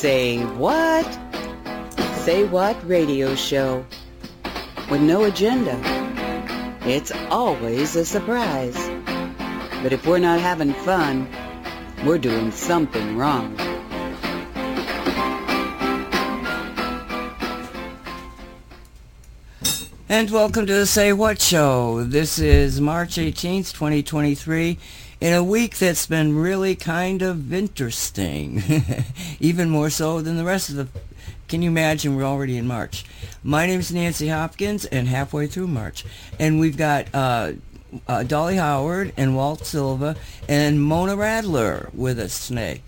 Say what? Say what radio show with no agenda. It's always a surprise. But if we're not having fun, we're doing something wrong. And welcome to the Say What Show. This is March 18th, 2023, in a week that's been really kind of interesting. Even more so than the rest of the... Can you imagine we're already in March? My name is Nancy Hopkins, and halfway through March. And we've got uh, uh, Dolly Howard and Walt Silva and Mona Radler with us today.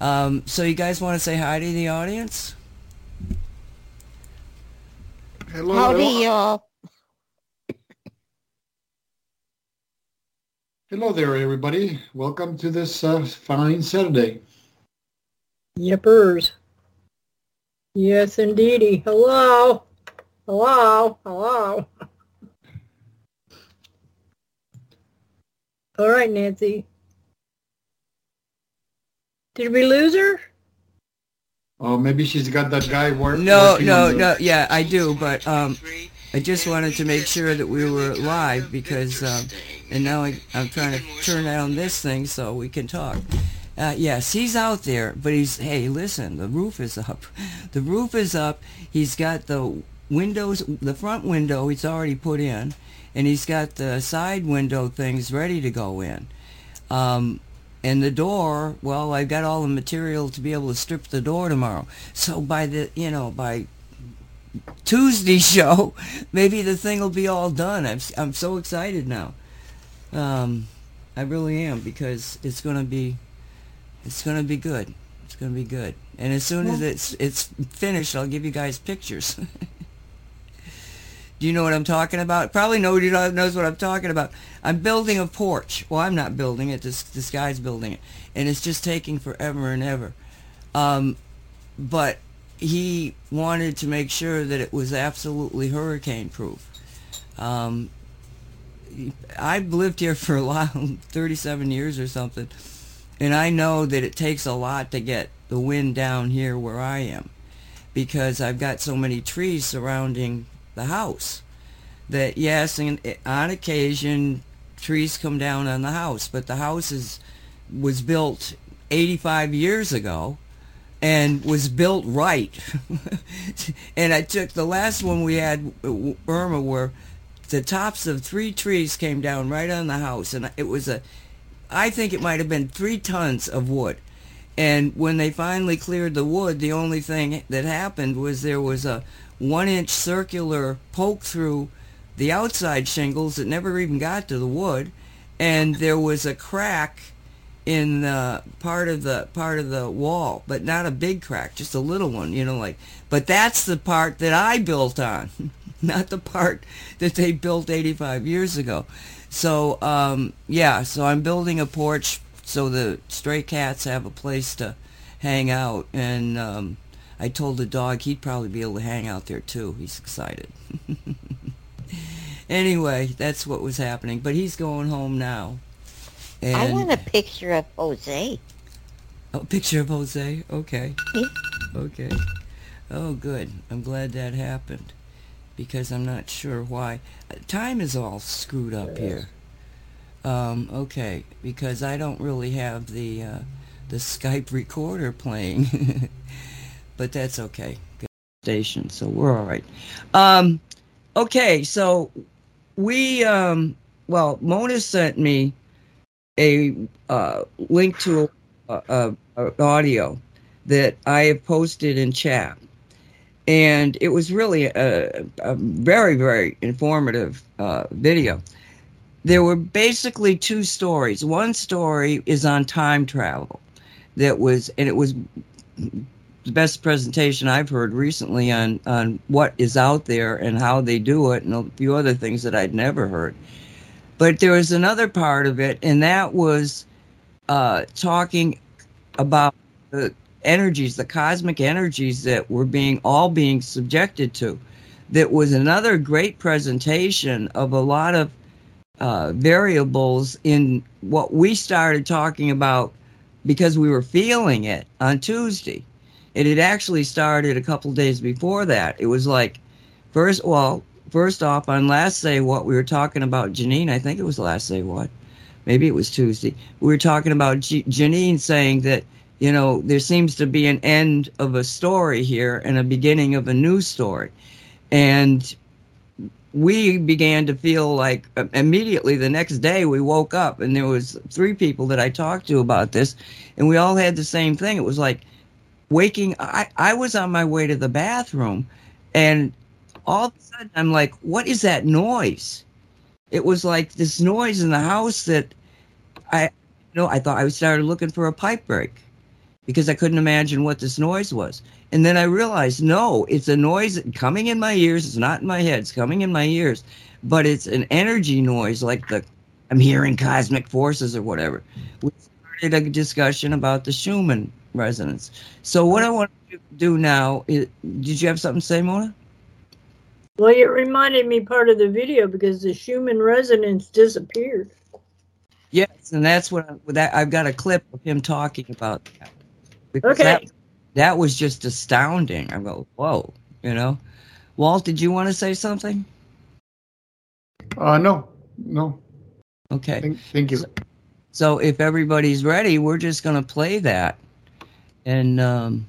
Um, so you guys want to say hi to the audience? Hello. Howdy, y'all. Hello there, everybody. Welcome to this uh, fine Saturday. Yippers. Yes, indeedy. Hello. Hello. Hello. All right, Nancy. Did we lose her? Oh, maybe she's got that guy work. No, working no, on the- no. Yeah, I do, but um, I just wanted to make sure that we were live because, um, and now I, I'm trying to turn on this thing so we can talk. Uh, yes, he's out there, but he's, hey, listen, the roof is up. The roof is up. He's got the windows, the front window he's already put in, and he's got the side window things ready to go in. Um, and the door, well, I've got all the material to be able to strip the door tomorrow. So by the, you know, by Tuesday show, maybe the thing will be all done. I'm, I'm so excited now. Um, I really am because it's gonna be, it's gonna be good. It's gonna be good. And as soon as it's it's finished, I'll give you guys pictures. Do you know what I'm talking about? Probably nobody knows what I'm talking about. I'm building a porch. Well, I'm not building it. This this guy's building it, and it's just taking forever and ever. Um, but he wanted to make sure that it was absolutely hurricane proof. Um, I've lived here for a while, 37 years or something, and I know that it takes a lot to get the wind down here where I am because I've got so many trees surrounding the house that yes, and on occasion trees come down on the house, but the house is was built 85 years ago and was built right. and I took the last one we had, Irma, where the tops of three trees came down right on the house, and it was a, I think it might have been three tons of wood. And when they finally cleared the wood, the only thing that happened was there was a one-inch circular poke through the outside shingles that never even got to the wood, and there was a crack in the part of the part of the wall, but not a big crack, just a little one, you know, like. But that's the part that I built on, not the part that they built 85 years ago. So um, yeah, so I'm building a porch so the stray cats have a place to hang out, and um, I told the dog he'd probably be able to hang out there too. He's excited. anyway, that's what was happening. But he's going home now. And I want a picture of Jose. A picture of Jose. Okay. Yeah. Okay. Oh, good. I'm glad that happened because I'm not sure why. Uh, Time is all screwed up here. Um, okay, because I don't really have the uh, the Skype recorder playing, but that's okay. Good Station, so we're all right. Um, okay, so we um, well, Mona sent me a uh, link to a, a, a audio that I have posted in chat, and it was really a, a very very informative uh, video. There were basically two stories. One story is on time travel, that was and it was the best presentation I've heard recently on on what is out there and how they do it, and a few other things that I'd never heard. But there was another part of it, and that was uh, talking about the energies, the cosmic energies that were being all being subjected to. That was another great presentation of a lot of uh, variables in what we started talking about because we were feeling it on Tuesday. It had actually started a couple days before that. It was like, first, well, first off, on last say what we were talking about Janine. I think it was last say what, maybe it was Tuesday. We were talking about G- Janine saying that you know there seems to be an end of a story here and a beginning of a new story, and we began to feel like uh, immediately the next day we woke up and there was three people that I talked to about this and we all had the same thing. It was like waking I, I was on my way to the bathroom and all of a sudden I'm like, what is that noise? It was like this noise in the house that I you know, I thought I started looking for a pipe break because I couldn't imagine what this noise was. And then I realized, no, it's a noise coming in my ears. It's not in my head. It's coming in my ears, but it's an energy noise, like the I'm hearing cosmic forces or whatever. We started a discussion about the Schumann resonance. So what I want to do now is, did you have something to say, Mona? Well, it reminded me part of the video because the Schumann resonance disappeared. Yes, and that's what I, that I've got a clip of him talking about that. Because Okay. That, that was just astounding. I go, whoa, you know. Walt, did you want to say something? Uh, no, no. Okay. Thank, thank you. So if everybody's ready, we're just going to play that. And um,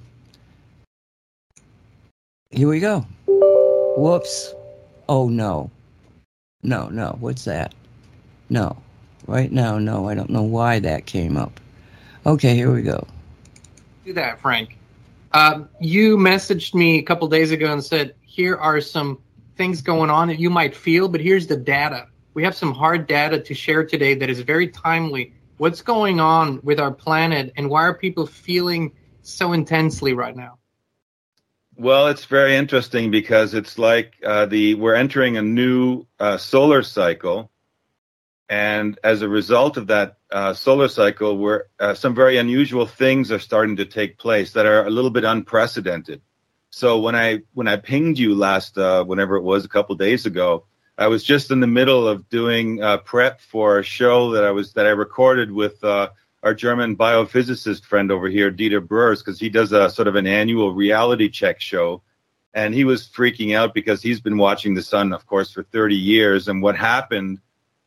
here we go. Whoops. Oh, no. No, no. What's that? No. Right now, no. I don't know why that came up. Okay, here we go. do that, Frank. Um, you messaged me a couple days ago and said, here are some things going on that you might feel, but here's the data. We have some hard data to share today that is very timely. What's going on with our planet and why are people feeling so intensely right now? Well, it's very interesting because it's like uh, the we're entering a new uh, solar cycle, and as a result of that uh, solar cycle, where uh, some very unusual things are starting to take place that are a little bit unprecedented. So when I when I pinged you last, uh, whenever it was a couple days ago, I was just in the middle of doing uh, prep for a show that I was that I recorded with our German biophysicist friend over here, Dieter Broers, because he does a sort of an annual reality check show. And he was freaking out because he's been watching the sun, of course, for 30 years. And what happened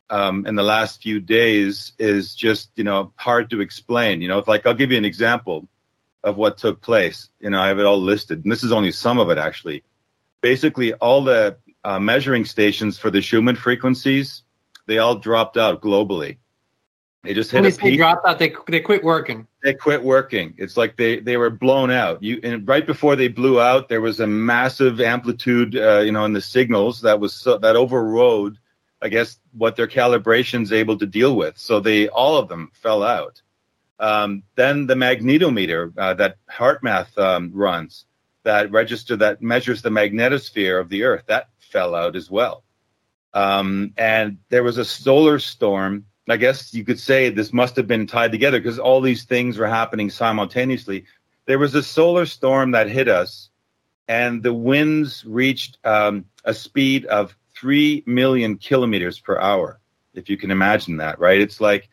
um, in the last few days is just, you know, hard to explain. You know, like I'll give you an example of what took place. You know, I have it all listed, and this is only some of it actually. Basically, all the uh, measuring stations for the Schumann frequencies, they all dropped out globally. They just hit a they peak dropped out, they, they quit working. they quit working. It's like they they were blown out. You and right before they blew out, there was a massive amplitude, uh, you know, in the signals that was so, that overrode, I guess, what their calibration's able to deal with. So they all of them fell out. Um, then the magnetometer uh, that HeartMath um, runs, that register that measures the magnetosphere of the Earth, that fell out as well. Um, and there was a solar storm I guess you could say this must have been tied together because all these things were happening simultaneously. There was a solar storm that hit us, and the winds reached um, a speed of 3 million kilometers per hour, if you can imagine that, right? It's like,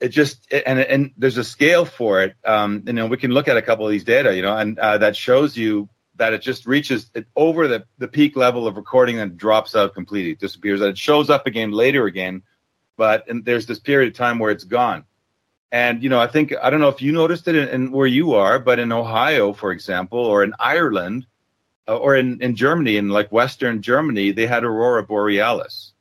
it just, and, and there's a scale for it. Um, you know, we can look at a couple of these data, you know, and uh, that shows you that it just reaches it over the, the peak level of recording and drops out completely, disappears. And it shows up again later again but and there's this period of time where it's gone. And you know, I think I don't know if you noticed it in, in where you are, but in Ohio, for example, or in Ireland, uh, or in in Germany, in like Western Germany, they had aurora borealis.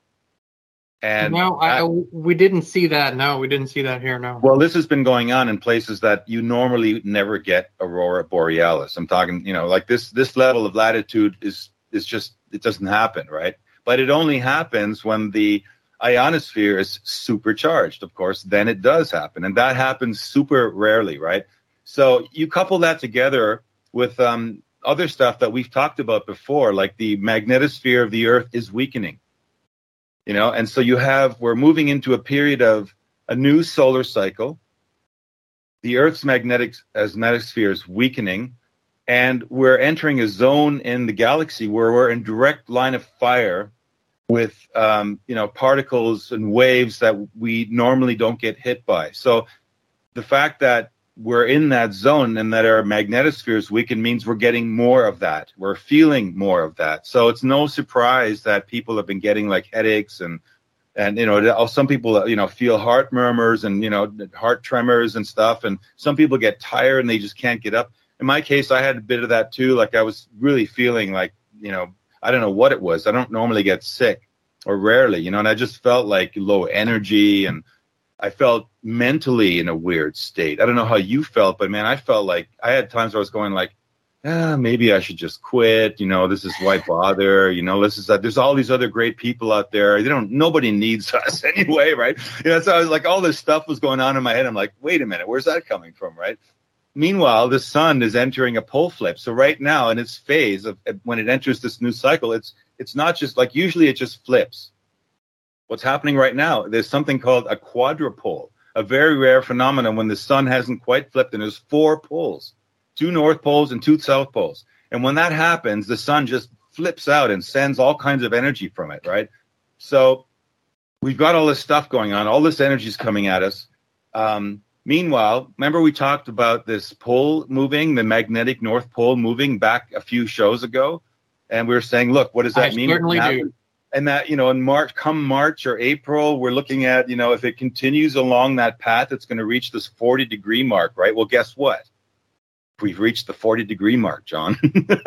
And no, I, that- we didn't see that. No, we didn't see that here. No. well, this has been going on in places that you normally never get aurora borealis. I'm talking, you know, like this this level of latitude is is just it doesn't happen, right? But it only happens when the ionosphere is supercharged, of course, then it does happen. And that happens super rarely, right? So you couple that together with um, other stuff that we've talked about before, like the magnetosphere of the Earth is weakening. You know, and so you have, we're moving into a period of a new solar cycle. The Earth's magnetic magnetosphere is weakening, and we're entering a zone in the galaxy where we're in direct line of fire with um, you know particles and waves that we normally don't get hit by. So the fact that we're in that zone and that our magnetosphere is weakened means we're getting more of that. We're feeling more of that. So it's no surprise that people have been getting like headaches and and you know some people you know feel heart murmurs and you know heart tremors and stuff and some people get tired and they just can't get up in my case i had a bit of that too like i was really feeling like you know i don't know what it was i don't normally get sick or rarely you know and i just felt like low energy and i felt mentally in a weird state i don't know how you felt but man i felt like i had times where i was going like ah, maybe I should just quit. You know, this is why bother. You know, this is that. There's all these other great people out there. They don't. Nobody needs us anyway, right? You know, so I was like, all this stuff was going on in my head. I'm like, wait a minute, where's that coming from, right? Meanwhile, the sun is entering a pole flip. So right now, in its phase of when it enters this new cycle, it's it's not just like usually it just flips. What's happening right now? There's something called a quadrupole, a very rare phenomenon when the sun hasn't quite flipped and there's four poles two north poles and two south poles. And when that happens, the sun just flips out and sends all kinds of energy from it, right? So we've got all this stuff going on, all this energy is coming at us. Um, meanwhile, remember we talked about this pole moving, the magnetic north pole moving back a few shows ago, and we were saying, look, what does that I mean? Certainly do. And that you know, in March, come March or April, we're looking at you know, if it continues along that path, it's going to reach this 40 degree mark, right? Well, guess what? we've reached the 40 degree mark, John.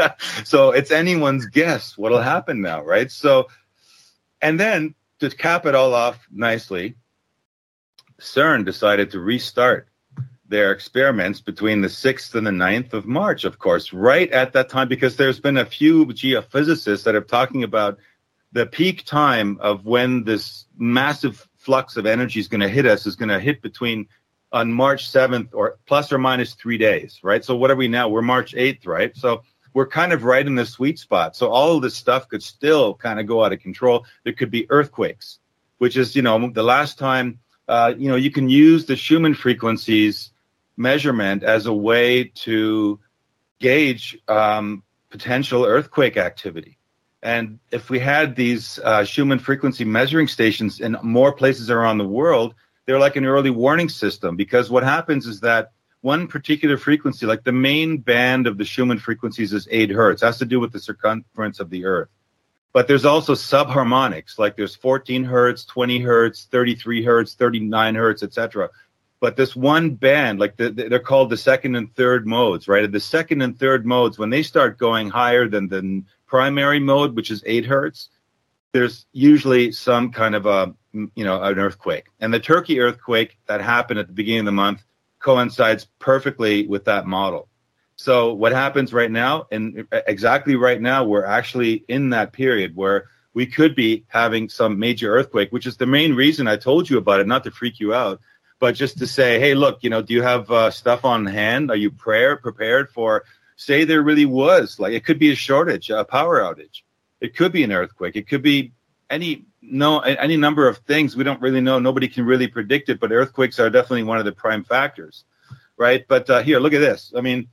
so it's anyone's guess what'll happen now, right? So, and then to cap it all off nicely, CERN decided to restart their experiments between the 6th and the 9th of March, of course, right at that time, because there's been a few geophysicists that are talking about the peak time of when this massive flux of energy is going to hit us is going to hit between on March 7th or plus or minus three days, right? So what are we now? We're March 8th, right? So we're kind of right in the sweet spot. So all of this stuff could still kind of go out of control. There could be earthquakes, which is, you know, the last time, uh, you know, you can use the Schumann frequencies measurement as a way to gauge um, potential earthquake activity. And if we had these uh, Schumann frequency measuring stations in more places around the world, they're like an early warning system because what happens is that one particular frequency, like the main band of the Schumann frequencies is 8 hertz, has to do with the circumference of the Earth. But there's also subharmonics, like there's 14 hertz, 20 hertz, 33 hertz, 39 hertz, etc. But this one band, like the, they're called the second and third modes, right? The second and third modes, when they start going higher than the primary mode, which is 8 hertz, there's usually some kind of a you know an earthquake and the turkey earthquake that happened at the beginning of the month coincides perfectly with that model so what happens right now and exactly right now we're actually in that period where we could be having some major earthquake which is the main reason i told you about it not to freak you out but just to say hey look you know do you have uh, stuff on hand? Are you prayer prepared for say there really was like it could be a shortage a power outage. It could be an earthquake. It could be any no any number of things. We don't really know. Nobody can really predict it but earthquakes are definitely one of the prime factors. Right? But uh, here look at this. I mean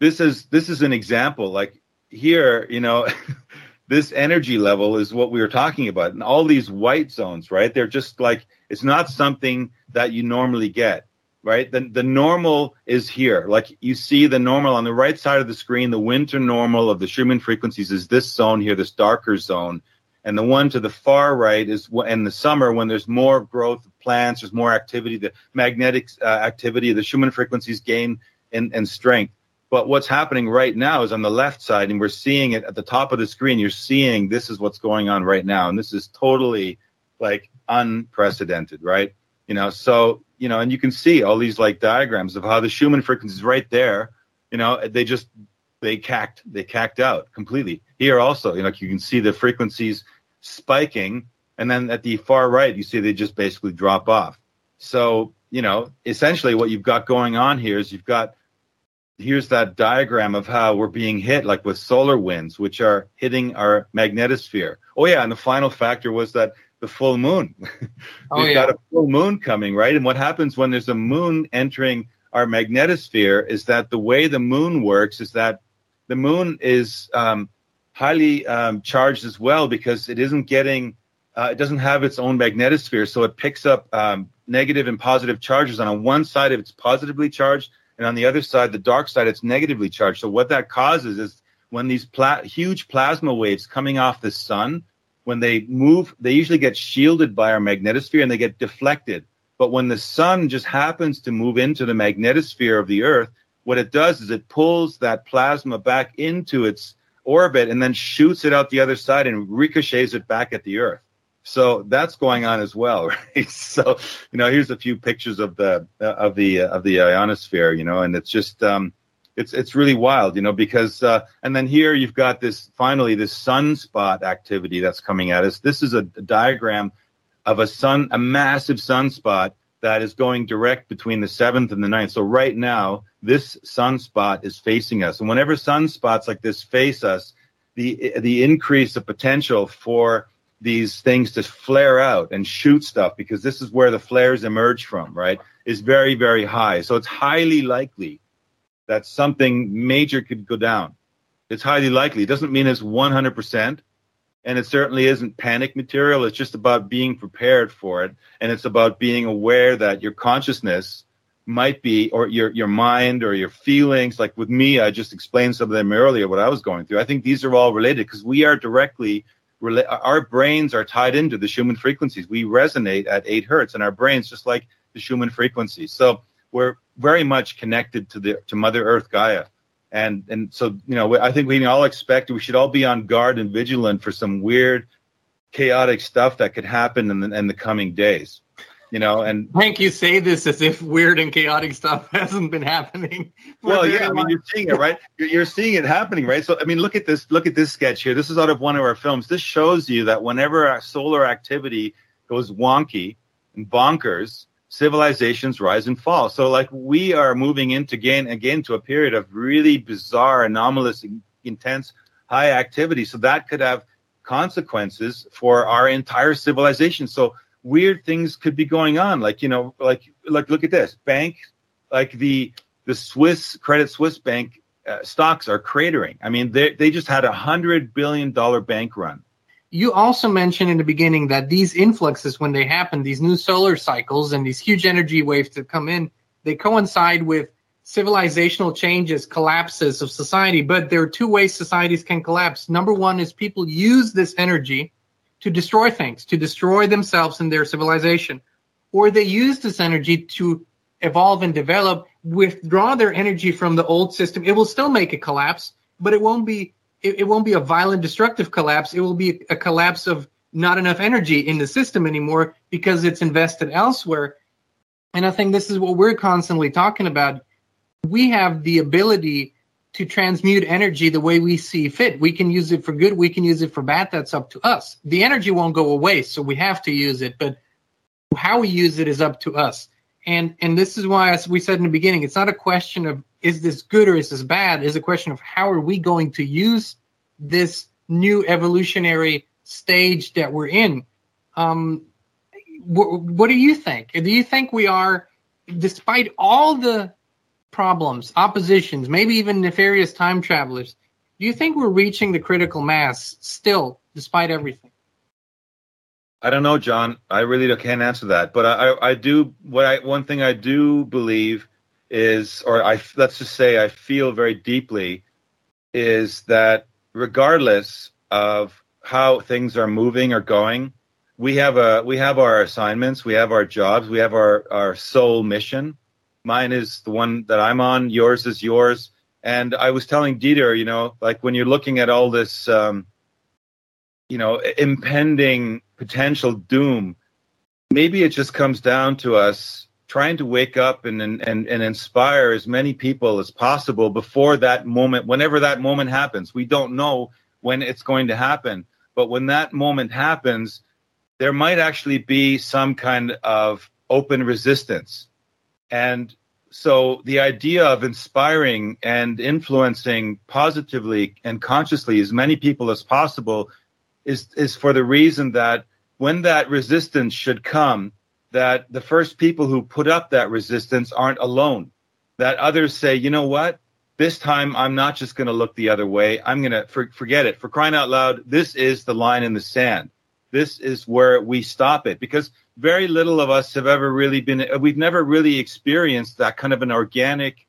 this is this is an example like here you know this energy level is what we were talking about. And all these white zones right? They're just like it's not something that you normally get right? The, the normal is here. Like you see the normal on the right side of the screen the winter normal of the schumann frequencies is this zone here this darker zone. And the one to the far right is in the summer when there's more growth of plants, there's more activity, the magnetic uh, activity, the Schumann frequencies gain in, in strength. But what's happening right now is on the left side, and we're seeing it at the top of the screen. You're seeing this is what's going on right now, and this is totally like unprecedented, right? You know, so you know, and you can see all these like diagrams of how the Schumann frequencies right there. You know, they just they cacked they cacked out completely. Here also, you know, you can see the frequencies spiking, and then at the far right, you see they just basically drop off. So, you know, essentially what you've got going on here is you've got here's that diagram of how we're being hit, like with solar winds, which are hitting our magnetosphere. Oh yeah, and the final factor was that the full moon. oh, We've yeah. got a full moon coming, right? And what happens when there's a moon entering our magnetosphere is that the way the moon works is that the moon is um, highly um, charged as well because it isn't getting uh, it doesn't have its own magnetosphere, so it picks up um, negative and positive charges. And on one side, it's positively charged, and on the other side, the dark side, it's negatively charged. So what that causes is when these pla- huge plasma waves coming off the sun, when they move, they usually get shielded by our magnetosphere and they get deflected. But when the sun just happens to move into the magnetosphere of the Earth, what it does is it pulls that plasma back into its orbit and then shoots it out the other side and ricochets it back at the Earth. So that's going on as well, right? So you know, here's a few pictures of the uh, of the uh, of the ionosphere, you know, and it's just um, it's it's really wild, you know, because uh, and then here you've got this finally this sunspot activity that's coming at us. This is a, a diagram of a sun, a massive sunspot that is going direct between the seventh and the ninth. So right now, this sunspot is facing us, and whenever sunspots like this face us, the the increase of potential for these things to flare out and shoot stuff because this is where the flares emerge from, right? Is very very high. So it's highly likely that something major could go down. It's highly likely. It doesn't mean it's 100%, and it certainly isn't panic material. It's just about being prepared for it, and it's about being aware that your consciousness might be, or your your mind, or your feelings. Like with me, I just explained some of them earlier. What I was going through. I think these are all related because we are directly. Our brains are tied into the Schumann frequencies. We resonate at eight hertz, and our brains just like the Schumann frequencies. So we're very much connected to the to Mother Earth Gaia, and and so you know I think we can all expect we should all be on guard and vigilant for some weird, chaotic stuff that could happen in the, in the coming days. You know, and Hank, you say this as if weird and chaotic stuff hasn't been happening. Well, yeah, I mean, you're seeing it, right? You're, you're seeing it happening, right? So, I mean, look at this. Look at this sketch here. This is out of one of our films. This shows you that whenever our solar activity goes wonky and bonkers, civilizations rise and fall. So like we are moving into again again to a period of really bizarre, anomalous, intense, high activity. So that could have consequences for our entire civilization. So weird things could be going on. Like you know, like like look at this bank, like the the Swiss Credit Suisse bank uh, stocks are cratering. I mean, they they just had a hundred billion dollar bank run you also mentioned in the beginning that these influxes, when they happen, these new solar cycles and these huge energy waves that come in, they coincide with civilizational changes, collapses of society. But there are two ways societies can collapse. Number one is people use this energy to destroy things, to destroy themselves and their civilization, or they use this energy to evolve and develop, withdraw their energy from the old system. It will still make a collapse, but it won't be it, it won't be a violent destructive collapse. It will be a collapse of not enough energy in the system anymore because it's invested elsewhere. And i think this is what we're constantly talking about. We have the ability to transmute energy the way we see fit. We can use it for good we can use it for bad that's up to us. The energy won't go away so we have to use it but how we use it is up to us. And and this is why as we said in the beginning it's not a question of is this good or is this bad? Is a question of how are we going to use this new evolutionary stage that we're in? Um, wh- what do you think? Do you think we are despite all the problems oppositions maybe even nefarious time travelers do you think we're reaching the critical mass still despite everything I don't know, John. I really can't answer that. But I, I do. What I one thing I do believe is, or I let's just say I feel very deeply, is that regardless of how things are moving or going, we have a we have our assignments, we have our jobs, we have our our sole mission. Mine is the one that I'm on. Yours is yours. And I was telling Dieter, you know, like when you're looking at all this, um, you know, impending potential doom, maybe it just comes down to us trying to wake up and, and, and inspire as many people as possible before that moment, whenever that moment happens. We don't know when it's going to happen, but when that moment happens, there might actually be some kind of open resistance. And so the idea of inspiring and influencing positively and consciously as many people as possible is, is for the reason that when that resistance should come, that the first people who put up that resistance aren't alone. That others say, you know what? This time I'm not just going to look the other way. I'm going to for, forget it. For crying out loud, this is the line in the sand. this is where we stop it because very little of us have ever really been we've never really experienced that kind of an organic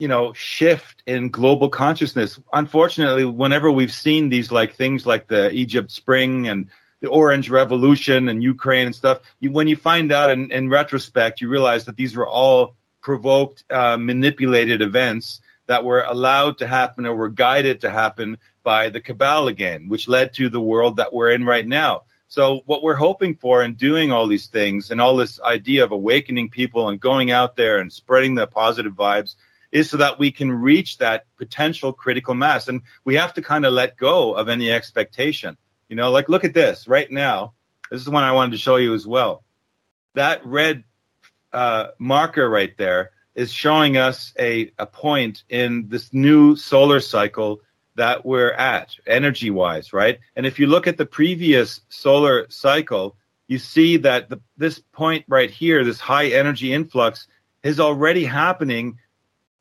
you know shift in global consciousness. Unfortunately whenever we've seen these like things like the egypt spring and the orange revolution and ukraine and stuff you, when you find out in, in retrospect you realize that these were all provoked uh, manipulated events that were allowed to happen or were guided to happen by the cabal again which led to the world that we're in right now so what we're hoping for in doing all these things and all this idea of awakening people and going out there and spreading the positive vibes is so that we can reach that potential critical mass. And we have to kind of let go of any expectation. You know, like look at this right now. This is one I wanted to show you as well. That red uh, marker right there is showing us a, a point in this new solar cycle that we're at energy wise, right? And if you look at the previous solar cycle, you see that the, this point right here, this high energy influx, is already happening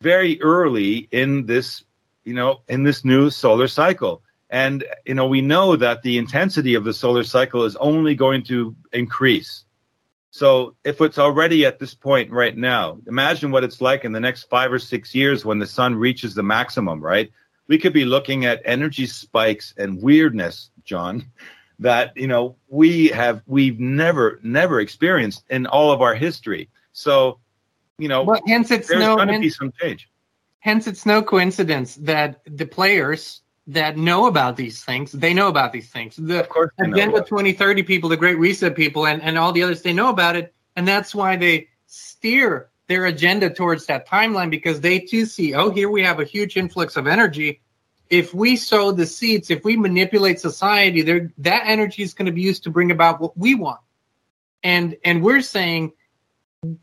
very early in this, you know, in this new solar cycle. And, you know, we know that the intensity of the solar cycle is only going to increase. So if it's already at this point right now, imagine what it's like in the next five or six years when the sun reaches the maximum, right? We could be looking at energy spikes and weirdness, John, that, you know, we have, we've never, never experienced in all of our history. So you know, well, hence it's there's no going to hence, be some change. hence it's no coincidence that the players that know about these things, they know about these things. The Of course, Agenda about 2030 people, the Great Reset people, and, and all the others, they know about it. And that's why they steer their agenda towards that timeline because they too see, oh, here we have a huge influx of energy. If we sow the seeds, if we manipulate society, there that energy is going to be used to bring about what we want. And and we're saying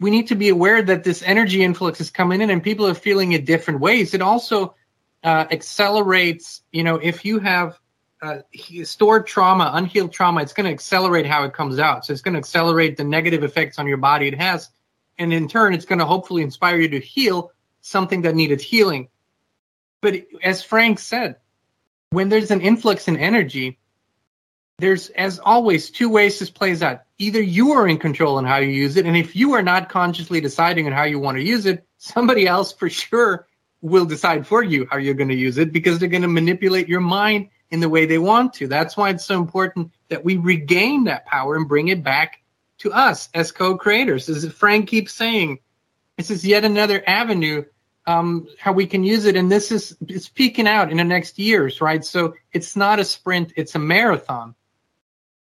we need to be aware that this energy influx is coming in and people are feeling it different ways. It also uh, accelerates, you know, if you have uh, stored trauma, unhealed trauma, it's going to accelerate how it comes out. So it's going to accelerate the negative effects on your body it has. And in turn, it's going to hopefully inspire you to heal something that needed healing. But as Frank said, when there's an influx in energy, there's as always two ways this plays out. Either you are in control on how you use it, and if you are not consciously deciding on how you want to use it, somebody else for sure will decide for you how you're going to use it because they're going to manipulate your mind in the way they want to. That's why it's so important that we regain that power and bring it back to us as co-creators. As Frank keeps saying, this is yet another avenue um, how we can use it, and this is it's peaking out in the next years, right? So it's not a sprint; it's a marathon.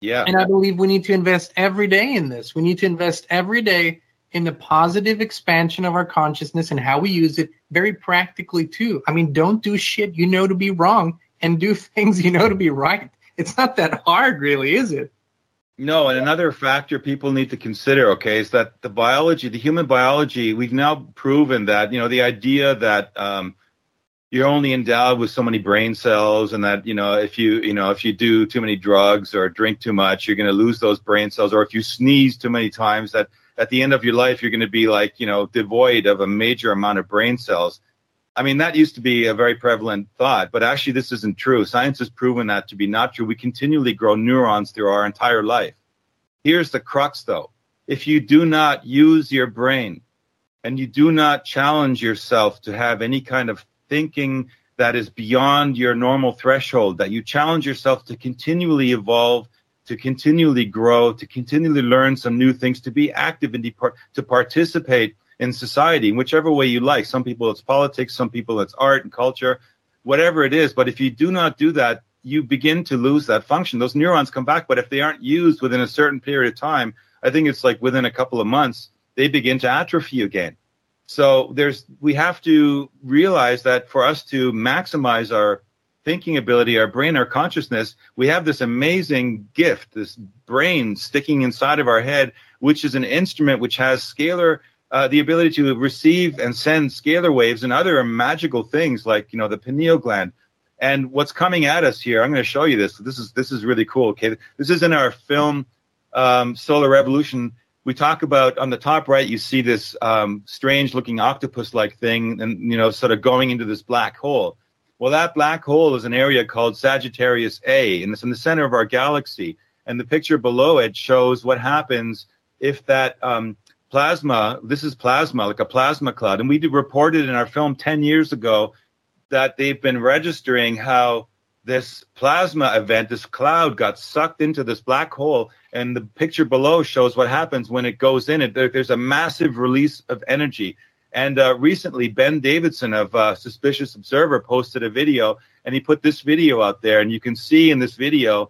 Yeah. And I believe we need to invest every day in this. We need to invest every day in the positive expansion of our consciousness and how we use it very practically too. I mean, don't do shit you know to be wrong and do things you know to be right. It's not that hard, really, is it? No, and another factor people need to consider, okay, is that the biology, the human biology, we've now proven that, you know, the idea that um, you're only endowed with so many brain cells and that, you know, if you, you know, if you do too many drugs or drink too much, you're going to lose those brain cells. Or if you sneeze too many times, that at the end of your life, you're going to be like, you know, devoid of a major amount of brain cells. I mean, that used to be a very prevalent thought, but actually, this isn't true. Science has proven that to be not true. We continually grow neurons through our entire life. Here's the crux, though if you do not use your brain and you do not challenge yourself to have any kind of thinking that is beyond your normal threshold, that you challenge yourself to continually evolve, to continually grow, to continually learn some new things, to be active and to participate in society in whichever way you like. Some people it's politics, some people it's art and culture, whatever it is. But if you do not do that, you begin to lose that function. Those neurons come back, but if they aren't used within a certain period of time, I think it's like within a couple of months, they begin to atrophy again. So there's we have to realize that for us to maximize our thinking ability, our brain, our consciousness, we have this amazing gift, this brain sticking inside of our head, which is an instrument which has scalar uh, the ability to receive and send scalar waves and other magical things like you know the pineal gland. And what's coming at us here, I'm going to show you this. This is this is really cool. Okay, this is in our film um, Solar Revolution we talk about on the top right you see this um, strange looking octopus like thing and you know sort of going into this black hole well that black hole is an area called sagittarius a and it's in the center of our galaxy and the picture below it shows what happens if that um, plasma. This is plasma, like a plasma cloud, and we reported in our film ten years ago that they've been registering how this plasma event, this cloud got sucked into this black hole, and the picture below shows what happens when it goes in. It there, there's a massive release of energy. And uh, recently, Ben Davidson of uh, Suspicious Observer posted a video, and he put this video out there, and you can see in this video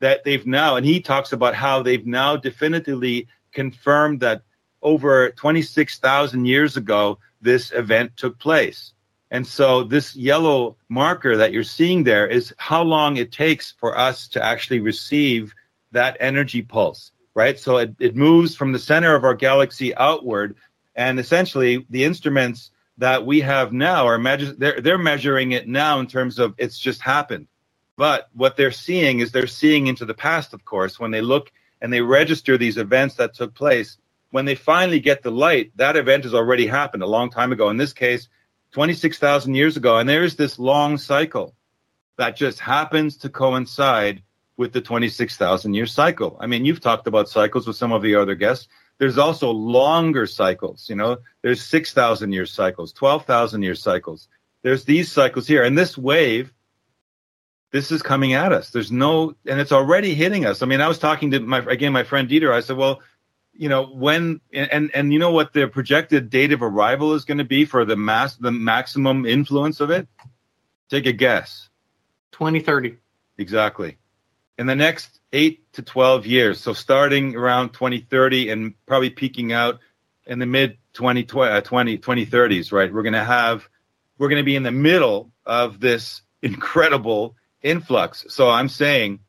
that they've now, and he talks about how they've now definitively confirmed that over 26,000 years ago, this event took place. And so this yellow marker that you're seeing there is how long it takes for us to actually receive that energy pulse, right? So it, it moves from the center of our galaxy outward. And essentially, the instruments that we have now are measure- they're, they're measuring it now in terms of it's just happened. But what they're seeing is they're seeing into the past, of course, when they look and they register these events that took place. When they finally get the light, that event has already happened a long time ago. In this case, 26,000 years ago. And there's this long cycle that just happens to coincide with the 26,000 year cycle. I mean, you've talked about cycles with some of the other guests. There's also longer cycles, you know, there's 6,000 year cycles, 12,000 year cycles. There's these cycles here. And this wave, this is coming at us. There's no, and it's already hitting us. I mean, I was talking to my, again, my friend Dieter. I said, well, you know when and and you know what the projected date of arrival is going to be for the mass the maximum influence of it? Take a guess. 2030 exactly. In the next 8 to 12 years so starting around 2030 and probably peaking out in the mid 20, uh, 20 2030s right? We're going to have we're going to be in the middle of this incredible influx. So i'm saying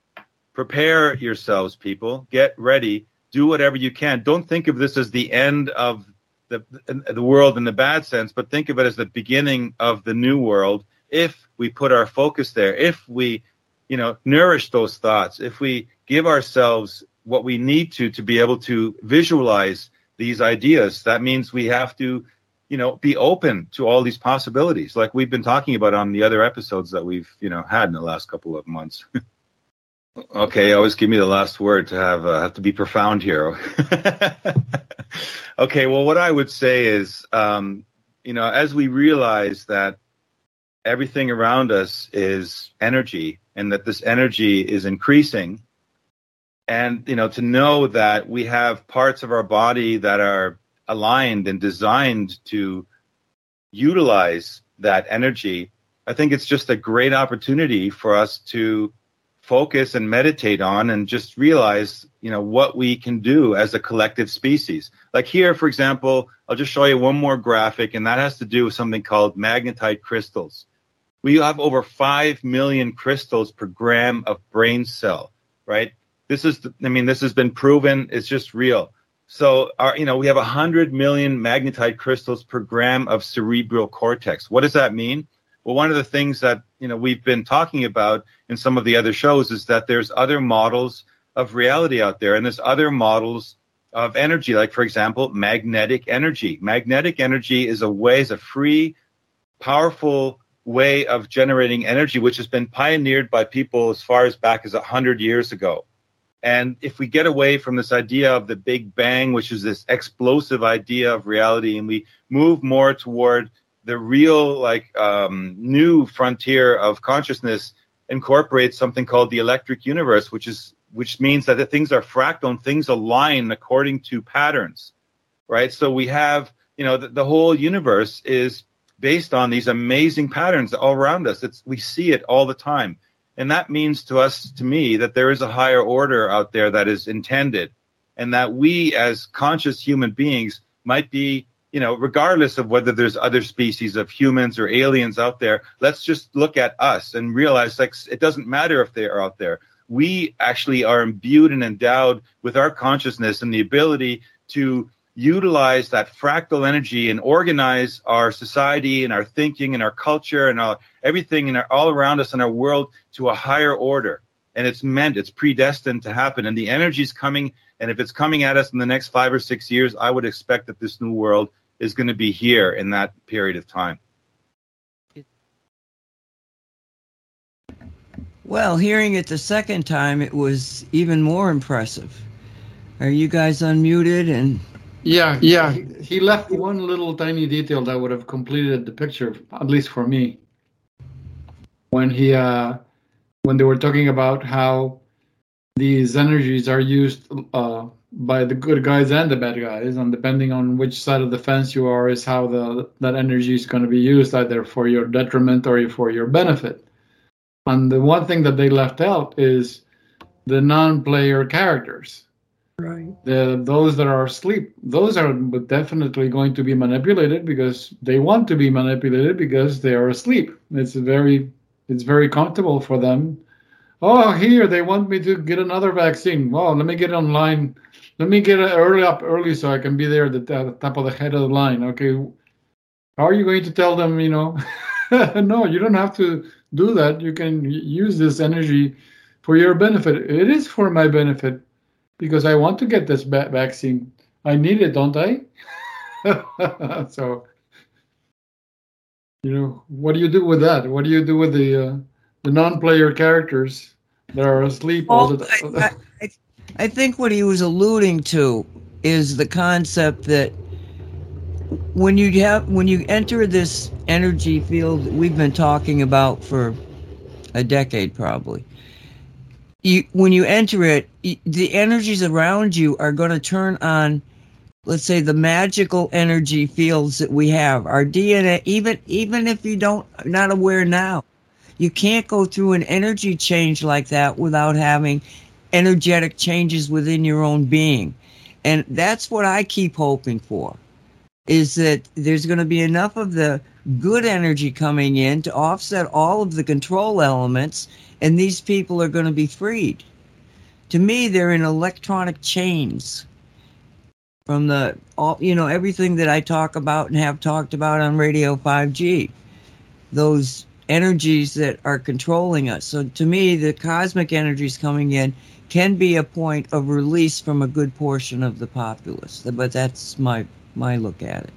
prepare yourselves people. Get ready do whatever you can. Don't think of this as the end of the the world in the bad sense, but think of it as the beginning of the new world. If we put our focus there, if we, you know, nourish those thoughts, if we give ourselves what we need to to be able to visualize these ideas, that means we have to, you know, be open to all these possibilities, like we've been talking about on the other episodes that we've, you know, had in the last couple of months. Okay, always give me the last word to have uh, have to be profound here. okay, well, what I would say is, um, you know, as we realize that everything around us is energy, and that this energy is increasing, and you know, to know that we have parts of our body that are aligned and designed to utilize that energy, I think it's just a great opportunity for us to focus and meditate on and just realize you know what we can do as a collective species. Like here for example i'll just show you one more graphic and that has to do with something called magnetite crystals. We have over 5 million crystals per gram of brain cell right? This is i mean this has been proven. It's just real. So our you know we have 100 million magnetite crystals per gram of cerebral cortex. What does that mean well, one of the things that you know we've been talking about in some of the other shows is that there's other models of reality out there, and there's other models of energy, like for example, magnetic energy. Magnetic energy is a way, is a free, powerful way of generating energy, which has been pioneered by people as far as back as 100 years ago. And if we get away from this idea of the Big Bang, which is this explosive idea of reality, and we move more toward the real like um, new frontier of consciousness incorporates something called the electric universe, which is which means that the things are fractal and things align according to patterns, right? So we have you know the, the whole universe is based on these amazing patterns all around us. It's we see it all the time, and that means to us, to me, that there is a higher order out there that is intended, and that we as conscious human beings might be you know, regardless of whether there's other species of humans or aliens out there, let's just look at us and realize like it doesn't matter if they are out there. We actually are imbued and endowed with our consciousness and the ability to utilize that fractal energy and organize our society and our thinking and our culture and our, everything in our, all around us in our world to a higher order. And it's meant, it's predestined to happen. And the energy is coming. And if it's coming at us in the next five or six years, I would expect that this new world is going to be here in that period of time. Well, hearing it the second time, it was even more impressive. Are you guys unmuted? And Yeah, yeah. He, he left one little tiny detail that would have completed the picture, at least for me. When he, uh, when they were talking about how these energies are used uh, by the good guys and the bad guys, and depending on which side of the fence you are, is how the that energy is going to be used, either for your detriment or for your benefit. And the one thing that they left out is the non-player characters. Right. the those that are asleep those are definitely going to be manipulated because they want to be manipulated because they are asleep. It's very it's very comfortable for them. Oh here they want me to get another vaccine. Well let me get online let me get early up early so i can be there at the, at the top of the head of the line okay how are you going to tell them you know no you don't have to do that you can use this energy for your benefit it is for my benefit because I want to get this va- vaccine. I need it, don't I? so, you know, what do you do with that? What do you do with the uh, the non-player characters that are asleep all the time? I, think what he was alluding to is the concept that when you have when you enter this energy field we've been talking about for a decade probably you when you enter it the energies around you are going to turn on let's say the magical energy fields that we have. Our dna even even if you don't not aware now you can't go through an energy change like that without having energetic changes within your own being. And that's what i keep hoping for is that there's going to be enough of the good energy coming in to offset all of the control elements and these people are going to be freed. To me they're in electronic chains from the all you know everything that i talk about and have talked about on radio 5g those energies that are controlling us. So to me the cosmic energies coming in can be a point of release from a good portion of the populace but that's my my look at it.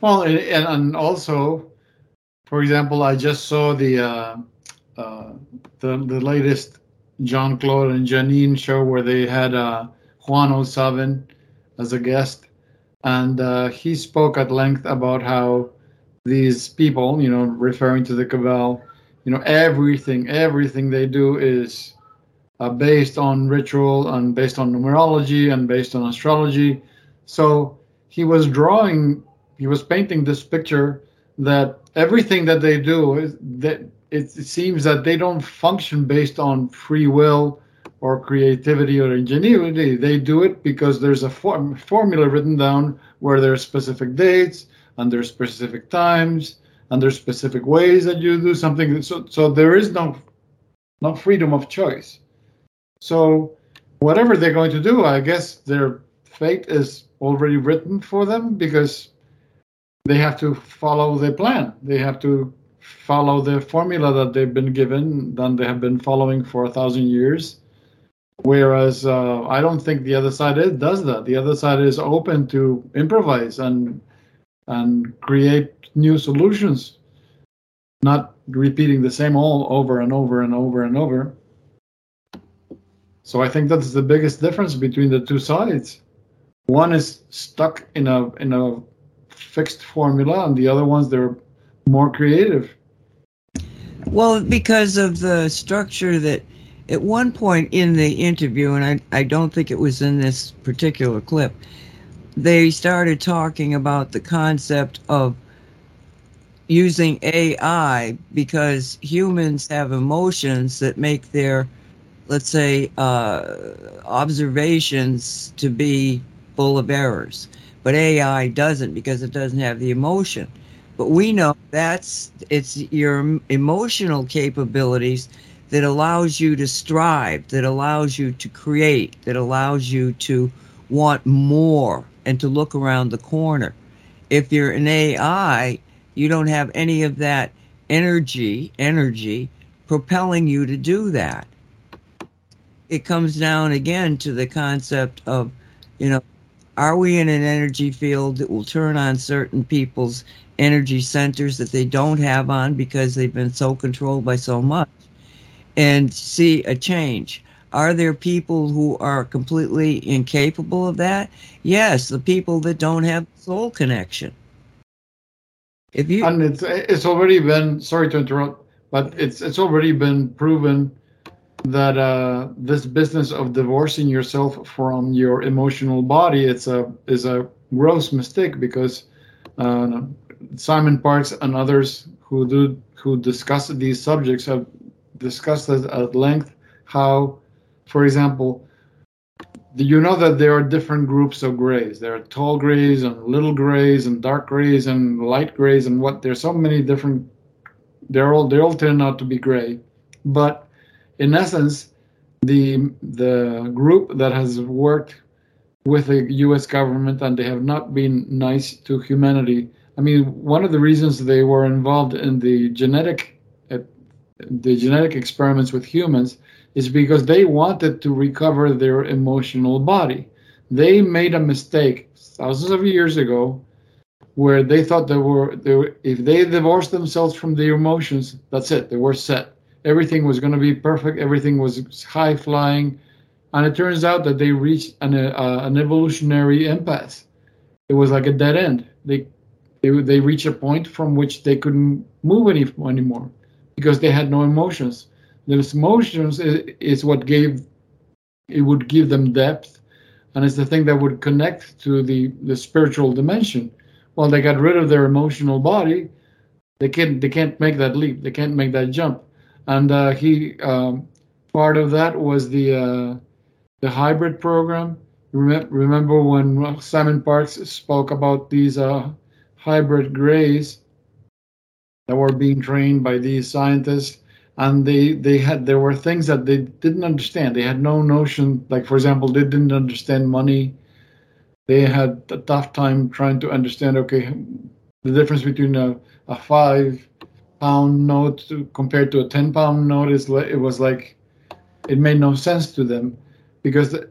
Well, and, and also, for example, I just saw the uh, uh, the the latest John Claude and Janine show where they had uh, Juan O'Savin as a guest, and uh, he spoke at length about how these people, you know, referring to the cabal, you know, everything everything they do is uh, based on ritual and based on numerology and based on astrology. So he was drawing he was painting this picture that everything that they do is that it seems that they don't function based on free will or creativity or ingenuity. They do it because there's a form, formula written down where there's specific dates and there's specific times and there's specific ways that you do something. So, so there is no no freedom of choice. So whatever they're going to do, I guess their fate is already written for them because they have to follow the plan. They have to follow the formula that they've been given, that they have been following for a thousand years. Whereas uh, I don't think the other side is, does that. The other side is open to improvise and and create new solutions, not repeating the same all over and over and over and over. So I think that's the biggest difference between the two sides. One is stuck in a in a fixed formula, and the other ones they're more creative. Well, because of the structure that at one point in the interview, and I, I don't think it was in this particular clip, they started talking about the concept of using AI because humans have emotions that make their, let's say, uh, observations to be full of errors. But AI doesn't because it doesn't have the emotion. But we know that's it's your emotional capabilities that allows you to strive, that allows you to create, that allows you to want more and to look around the corner. If you're an AI, you don't have any of that energy, energy propelling you to do that. It comes down again to the concept of, you know, are we in an energy field that will turn on certain people's energy centers that they don't have on because they've been so controlled by so much? and see a change. Are there people who are completely incapable of that? Yes, the people that don't have soul connection. If you and it's it's already been sorry to interrupt, but it's it's already been proven that uh, this business of divorcing yourself from your emotional body it's a is a gross mistake because uh, Simon Parkes and others who do who discuss these subjects have discussed at length how, for example, you know that there are different groups of grays. There are tall grays and little grays and dark grays and light grays and what. There's so many different. They're all they all turn out to be gray, but in essence, the the group that has worked with the U.S. government and they have not been nice to humanity. I mean, one of the reasons they were involved in the genetic uh, the genetic experiments with humans is because they wanted to recover their emotional body. They made a mistake thousands of years ago where they thought they were, they were if they divorced themselves from their emotions, that's it, they were set. Everything was going to be perfect, everything was high flying, and it turns out that they reached an, uh, an evolutionary impasse. It was like a dead end. They, they they reached a point from which they couldn't move any anymore because they had no emotions. Those emotions is, is what gave it would give them depth, and it's the thing that would connect to the the spiritual dimension. Well, they got rid of their emotional body. They can't they can't make that leap. They can't make that jump. And uh, he um, part of that was the uh, the hybrid program. Remember when Simon Parkes spoke about these uh, hybrid grays that were being trained by these scientists and they they had there were things that they didn't understand they had no notion like for example they didn't understand money they had a tough time trying to understand okay the difference between a, a five pound note compared to a 10 pound note is it was like it made no sense to them because the,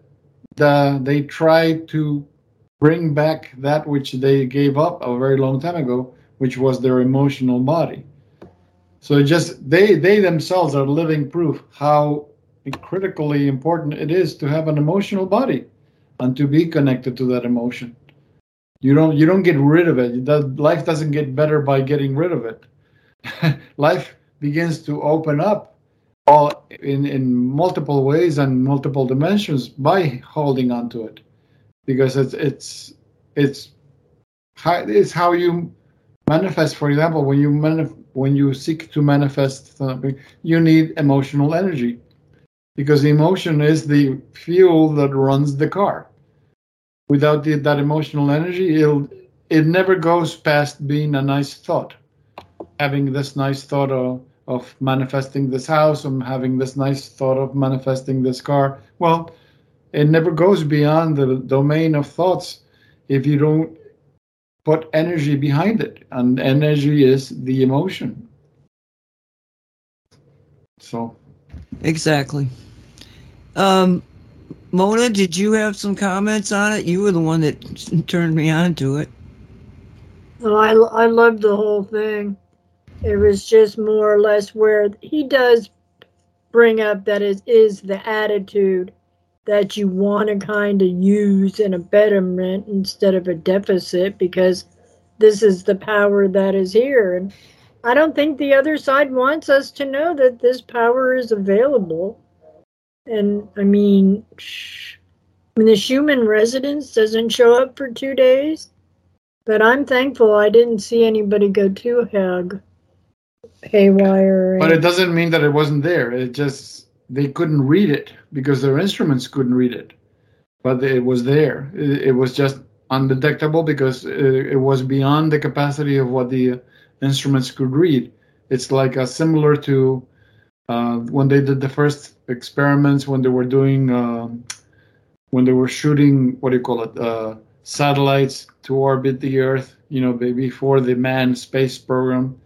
the they tried to bring back that which they gave up a very long time ago which was their emotional body. So just they they themselves are living proof how critically important it is to have an emotional body and to be connected to that emotion. You don't you don't get rid of it. That life doesn't get better by getting rid of it. life begins to open up all in in multiple ways and multiple dimensions by holding on to it. Because it's it's it's how, it's how you manifest. For example when you manif- when you seek to manifest something you need emotional energy. Because emotion is the fuel that runs the car. Without the, that emotional energy it'll it never goes past being a nice thought having this nice thought of, of manifesting this house and having this nice thought of manifesting this car. Well it never goes beyond the domain of thoughts if you don't put energy behind it. And energy is the emotion. So. Exactly. Um mona did you have some comments on it? You were the one that turned me on to it. Well i, I loved the whole thing it was just more or less where he does bring up that it is the attitude that you want to kind of use in a betterment instead of a deficit because this is the power that is here. And I don't think the other side wants us to know that this power is available. And I mean, I mean the Schumann resonance doesn't show up for two days, but I'm thankful I didn't see anybody go too hag haywire. But it doesn't mean that it wasn't there. It just they couldn't read it because their instruments couldn't read it, but it was there. It, it was just undetectable because it, it, was beyond the capacity of what the instruments could read. It's like a similar to uh, when they did the first experiments when they were doing um, when they were shooting what do you call it uh, satellites to orbit the Earth. You know, before the manned space program,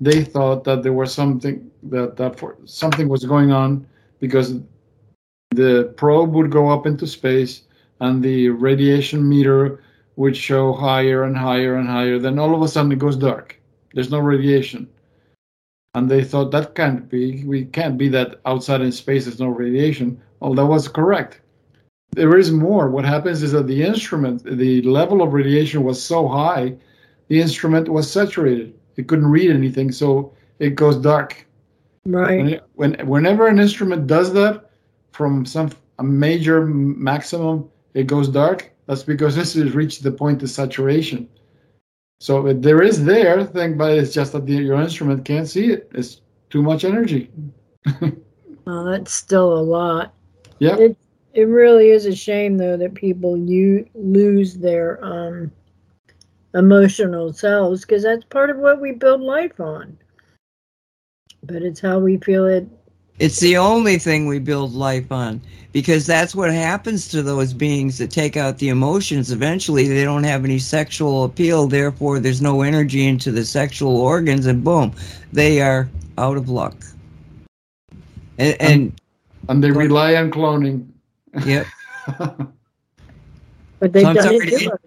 they thought that there was something that that for, something was going on because the probe would go up into space and the radiation meter would show higher and higher and higher. Then all of a sudden it goes dark. There's no radiation. and they thought that can't be. We can't be that outside in space. There's no radiation. Well, that was correct. There is more. What happens is that the instrument, the level of radiation was so high, the instrument was saturated. It couldn't read anything, so it goes dark. Right. When, it- when whenever an instrument does that, from some a major maximum, it goes dark. That's because this has reached the point of saturation. So it, there is there thing, but it's just that the, your instrument can't see it. It's too much energy. Well, that's still a lot. Yeah. It it really is a shame though that people you lose their um emotional selves because that's part of what we build life on. But it's how we feel it. It's the only thing we build life on because that's what happens to those beings that take out the emotions. Eventually, they don't have any sexual appeal, therefore, there's no energy into the sexual organs, and boom, they are out of luck. And, and And they rely on cloning. yep, But they've So done sorry it to- to us.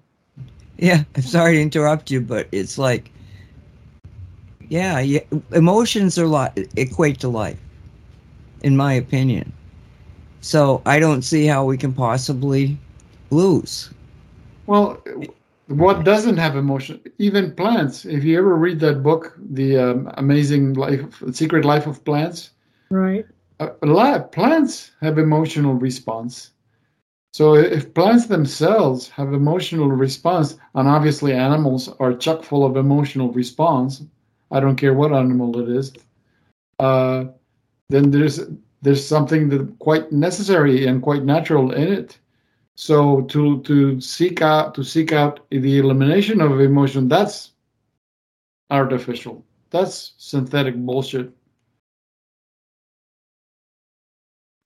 Yeah, I'm sorry to interrupt you, but it's like, yeah, yeah emotions are li- equate to life, in my opinion. So I don't see how we can possibly lose. Well, what doesn't have emotion? Even plants. If you ever read that book, The um, Amazing Life, Secret Life of Plants, Right. uh, a lot plants have emotional response. So if plants themselves have emotional response, and obviously animals are chock full of emotional response, I don't care what animal it is, uh, then there's there's something that quite necessary and quite natural in it. So to to seek out to seek out the elimination of emotion, that's artificial. That's synthetic bullshit.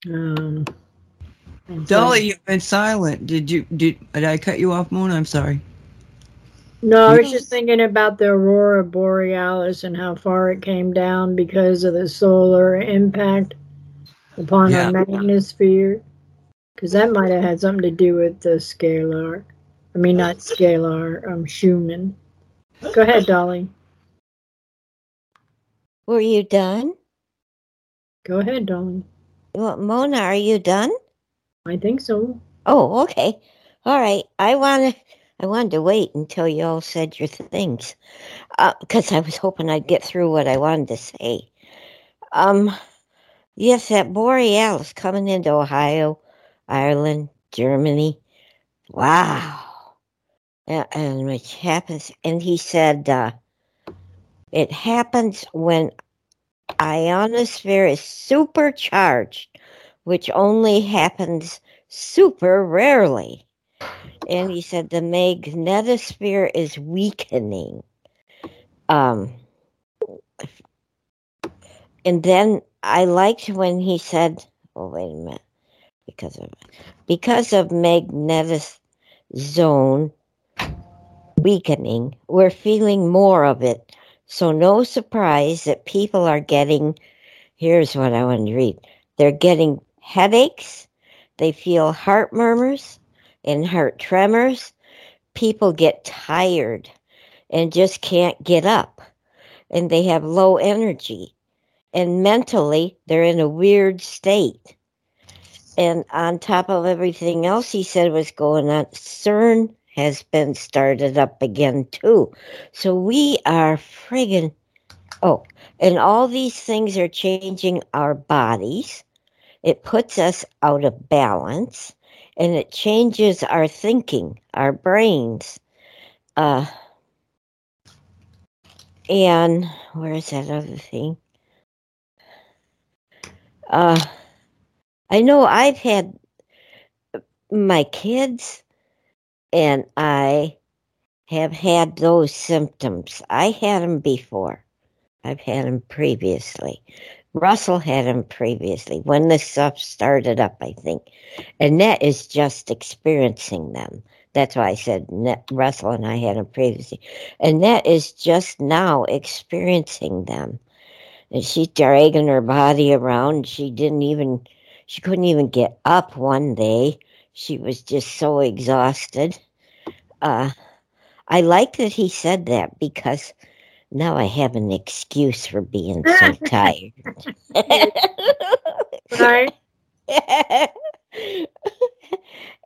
Um, and so- Dolly, you've been silent. Did you did, did I cut you off, Moon? I'm sorry. No, I was just thinking about the aurora borealis and how far it came down because of the solar impact upon Yeah. our magnetosphere. Because that might have had something to do with the scalar. I mean, not scalar, um, Schumann. Go ahead, Dolly. Were you done? Go ahead, Dolly. Well, Mona, are you done? I think so. Oh, okay. All right. I want to. I wanted to wait until you all said your things, because I was hoping I'd get through what I wanted to say. Um, yes, that borealis coming into Ohio, Ireland, Germany. Wow. And, and which happens, and he said, uh, it happens when ionosphere is supercharged, which only happens super rarely. And he said the magnetosphere is weakening. Um, and then I liked when he said, "Oh wait a minute," because of because of magnetic zone weakening, we're feeling more of it. So no surprise that people are getting. Here's what I want to read. They're getting headaches. They feel heart murmurs and heart tremors. People get tired and just can't get up. And they have low energy. And mentally, they're in a weird state. And on top of everything else he said was going on, CERN has been started up again, too. So we are friggin' Oh, and all these things are changing our bodies. It puts us out of balance and it changes our thinking, our brains. Uh, and where's that other thing? Uh, I know I've had my kids and I have had those symptoms. I had them before. I've had them previously. Russell had them previously when this stuff started up, I think. Annette is just experiencing them. That's why I said Annette, Russell and I had them previously. Annette is just now experiencing them. And she's dragging her body around. She didn't even, she couldn't even get up one day. She was just so exhausted. Uh, I like that he said that because Now I have an excuse for being so tired. Right?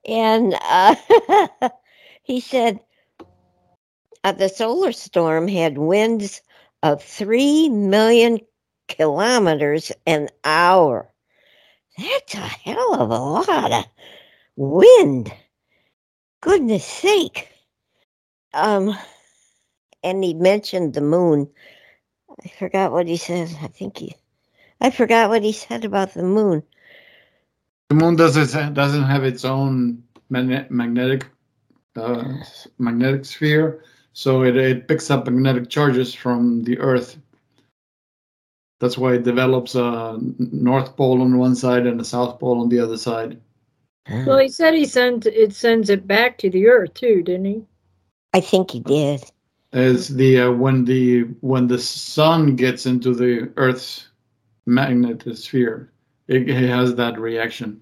and uh, he said uh, the solar storm had winds of 3 million kilometers an hour. That's a hell of a lot of wind. Goodness sake. Um, and he mentioned the moon. I forgot what he said. I think he, I forgot what he said about the moon. The moon doesn't doesn't have its own magnetic uh, magnetic sphere, so it, it picks up magnetic charges from the Earth. That's why it develops a north pole on one side and a south pole on the other side. Well, he said he sends it sends it back to the earth too, didn't he? I think he did. Is the uh, when the when the sun gets into the Earth's magnetosphere, it, it has that reaction.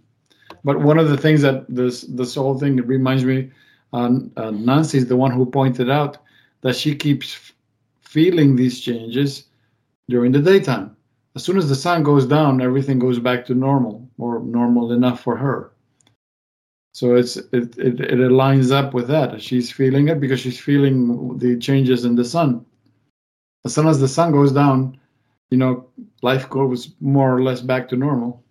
But one of the things that this this whole thing reminds me, uh, uh, Nancy's the one who pointed out that she keeps feeling these changes during the daytime. As soon as the sun goes down, everything goes back to normal or normal enough for her. So it's it, it it aligns up with that. She's feeling it because she's feeling the changes in the sun. As soon as the sun goes down, you know, life goes more or less back to normal.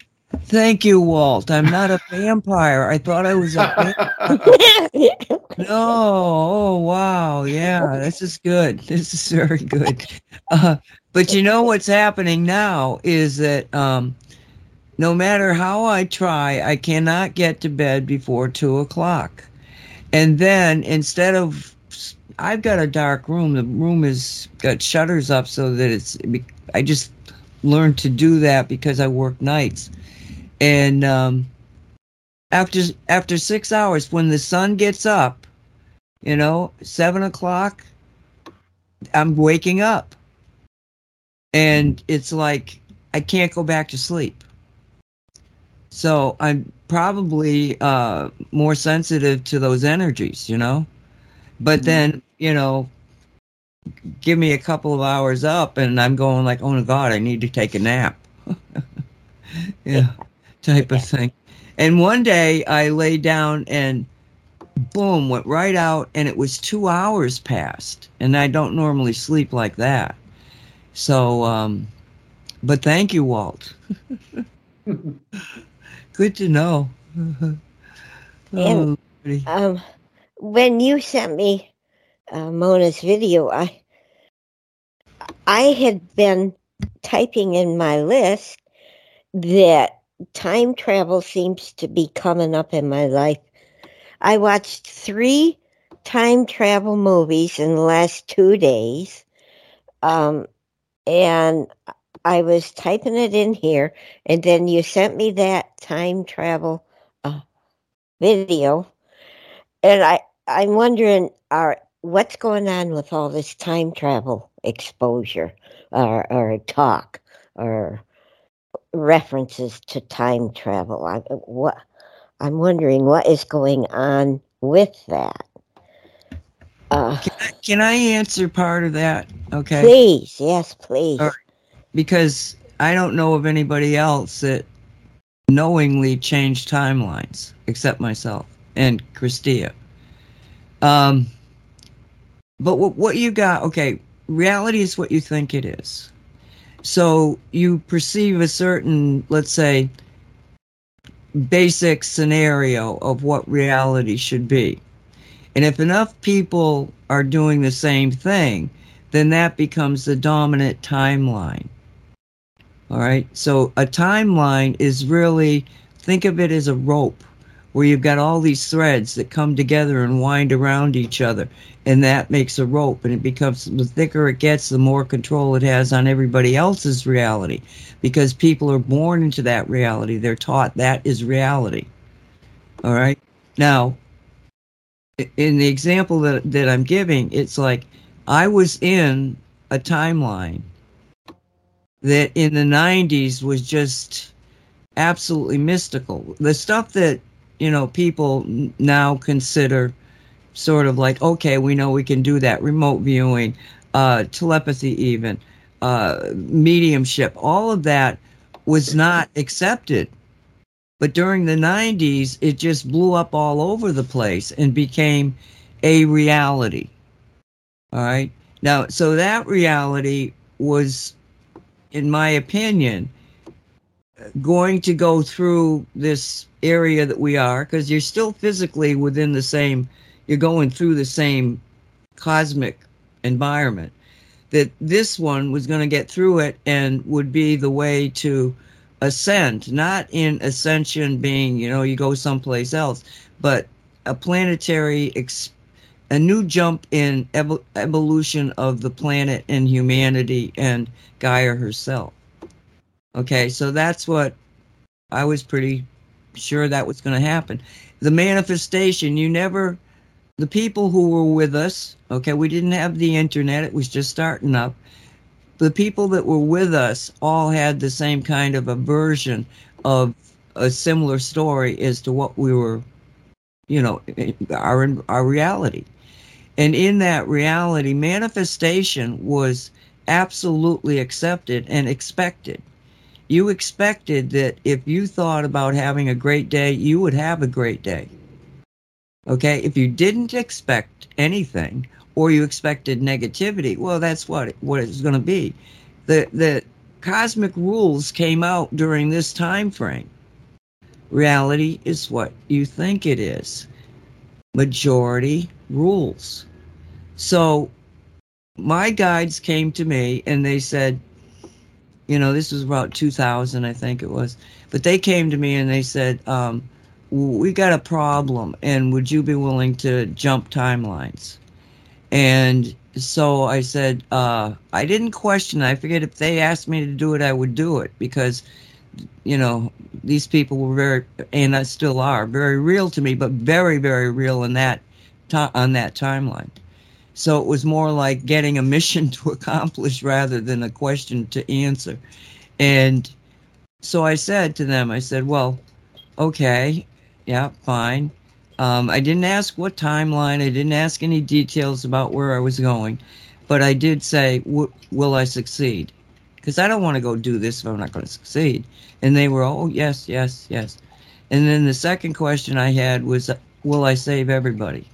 Thank you, Walt. I'm not a vampire. I thought I was a vampire. No. Oh, wow. Yeah, this is good. This is very good. Uh, but you know what's happening now is that um, no matter how I try, I cannot get to bed before two o'clock. And then instead of, I've got a dark room. The room is got shutters up so that it's. I just learned to do that because I work nights. And um, after after six hours, when the sun gets up, you know, seven o'clock, I'm waking up, and it's like I can't go back to sleep. So I'm probably uh, more sensitive to those energies, you know. But then, you know, give me a couple of hours up, and I'm going like, oh my god, I need to take a nap. yeah, type of thing. And one day I lay down and boom, went right out, and it was two hours past. And I don't normally sleep like that. So, um, but thank you, Walt. Good to know. oh, goody. um, when you sent me uh, Mona's video, I I had been typing in my list that time travel seems to be coming up in my life. I watched three time travel movies in the last two days, um, and I was typing it in here, and then you sent me that time travel uh, video, and I I'm wondering, are what's going on with all this time travel exposure or or talk or references to time travel? I, what I'm wondering what is going on with that. Uh, Can I, can I answer part of that? Okay. please, yes, please. Right. Because I don't know of anybody else that knowingly changed timelines except myself and Christia. Um, but what, what you got, okay, reality is what you think it is. So you perceive a certain, let's say, basic scenario of what reality should be. And if enough people are doing the same thing, then that becomes the dominant timeline. All right. So a timeline is really, think of it as a rope where you've got all these threads that come together and wind around each other. And that makes a rope. And it becomes, the thicker it gets, the more control it has on everybody else's reality because people are born into that reality. They're taught that is reality. All right. Now, in the example that, that I'm giving, it's like I was in a timeline that in the 90s was just absolutely mystical. The stuff that, you know, people now consider sort of like, okay, we know we can do that remote viewing, uh, telepathy, even uh, mediumship. All of that was not accepted. But during the 90s, it just blew up all over the place and became a reality. All right. Now, so that reality was, in my opinion, going to go through this area that we are because you're still physically within the same, you're going through the same cosmic environment. That this one was going to get through it and would be the way to ascend, not in ascension being, you know, you go someplace else, but a planetary, ex- a new jump in ev- evolution of the planet and humanity and Gaia herself. Okay, so that's what I was pretty sure that was going to happen. The manifestation, you never, the people who were with us, okay, we didn't have the internet, it was just starting up. The people that were with us all had the same kind of a version of a similar story as to what we were, you know, our, our reality. And in that reality, manifestation was absolutely accepted and expected you expected that if you thought about having a great day, you would have a great day. Okay, if you didn't expect anything or you expected negativity, well, that's what what it's going to be. The the cosmic rules came out during this time frame. Reality is what you think it is. Majority rules. So my guides came to me and they said, you know, this was about 2000, I think it was. But they came to me and they said, um, we got a problem, and would you be willing to jump timelines? And so I said, uh, I didn't question. I figured if they asked me to do it, I would do it because, you know, these people were very, and I still are, very real to me, but very, very real in that, on that timeline. So it was more like getting a mission to accomplish rather than a question to answer. And so I said to them, I said, well, okay, yeah, fine. Um, I didn't ask what timeline, I didn't ask any details about where I was going, but I did say, will I succeed? Because I don't want to go do this if I'm not going to succeed. And they were, oh, yes, yes, yes. And then the second question I had was, will I save everybody?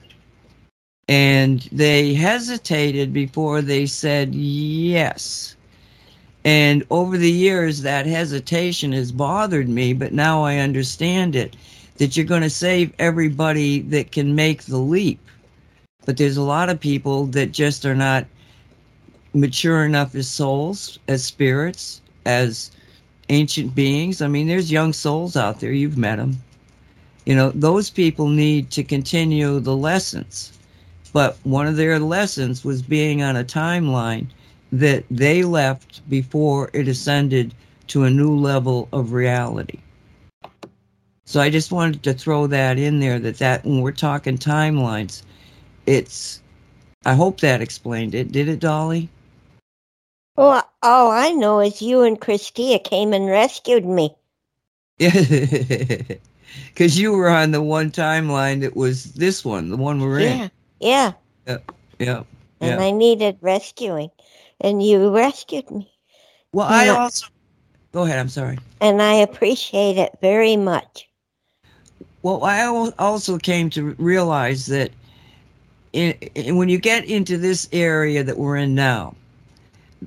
And they hesitated before they said yes. And over the years, that hesitation has bothered me, but now I understand it that you're going to save everybody that can make the leap. But there's a lot of people that just are not mature enough as souls, as spirits, as ancient beings. I mean, there's young souls out there, you've met them. You know, those people need to continue the lessons but one of their lessons was being on a timeline that they left before it ascended to a new level of reality. So I just wanted to throw that in there that that when we're talking timelines, it's I hope that explained it. Did it, Dolly? Well, all I know is you and Christia came and rescued me. Because you were on the one timeline that was this one, the one we're yeah. in. Yeah. Yeah. Yeah. And I needed rescuing. And you rescued me. Well, I also. Go ahead. I'm sorry. And I appreciate it very much. Well, I also came to realize that in, in, when you get into this area that we're in now,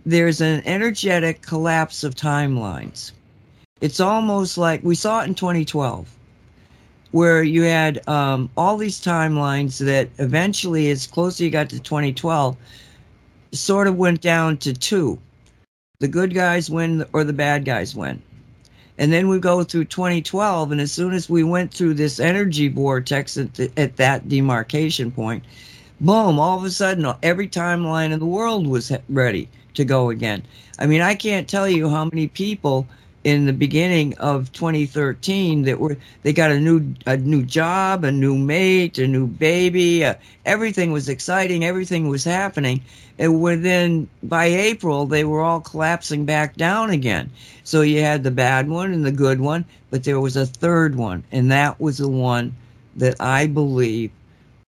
there's an energetic collapse of timelines. It's almost like we saw it in 2012 where you had um, all these timelines that eventually, as close as you got to 2012, sort of went down to two. The good guys win or the bad guys win. And then we go through 2012, and as soon as we went through this energy vortex at, the, at that demarcation point, boom, all of a sudden, every timeline in the world was ready to go again. I mean, I can't tell you how many people in the beginning of 2013 that were they got a new a new job, a new mate, a new baby. Uh, everything was exciting. Everything was happening, and within by April they were all collapsing back down again. So you had the bad one and the good one, but there was a third one, and that was the one that I believe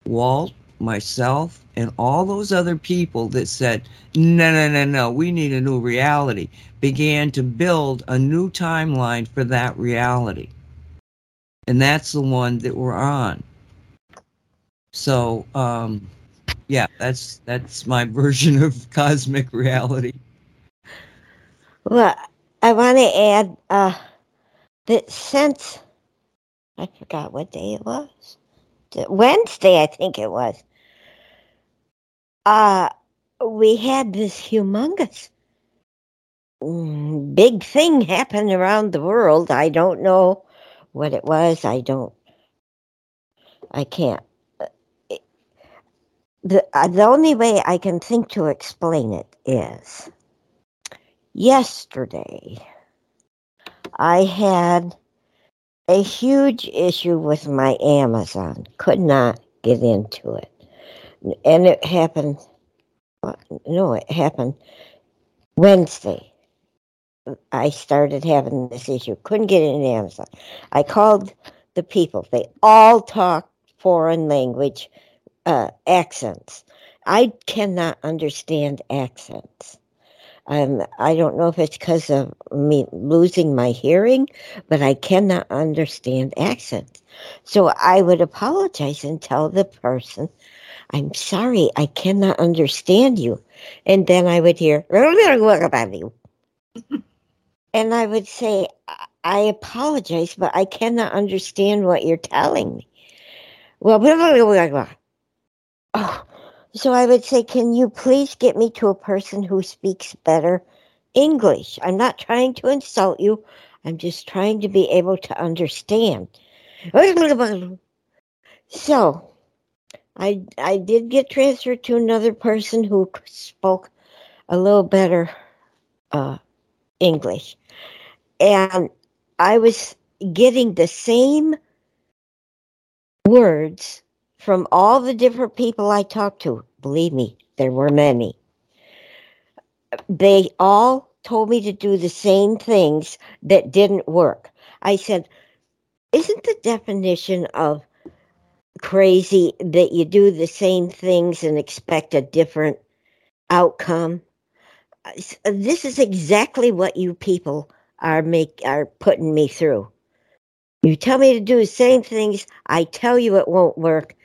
Walt, myself and all those other people that said, no, no, no, no, we need a new reality, began to build a new timeline for that reality. And that's the one that we're on. So, um, yeah, that's that's my version of cosmic reality. Well, I want to add uh, that since I forgot what day it was, Wednesday, I think it was. Uh, we had this humongous mm, big thing happen around the world. I don't know what it was. I don't. I can't. Uh, the uh, the only way I can think to explain it is yesterday I had a huge issue with my Amazon. Could not get into it. And it happened, no, it happened Wednesday. I started having this issue. Couldn't get into Amazon. I called the people. They all talk foreign language uh, accents. I cannot understand accents. I don't know if it's because of me losing my hearing, but I cannot understand accents. So I would apologize and tell the person, I'm sorry, I cannot understand you. And then I would hear, and I would say, I apologize, but I cannot understand what you're telling me. Well, oh, so I would say, can you please get me to a person who speaks better English? I'm not trying to insult you. I'm just trying to be able to understand. So I I did get transferred to another person who spoke a little better uh, English. And I was getting the same words from all the different people I talked to, believe me, there were many. They all told me to do the same things that didn't work. I said, Isn't the definition of crazy that you do the same things and expect a different outcome? This is exactly what you people are make are putting me through. You tell me to do the same things, I tell you it won't work,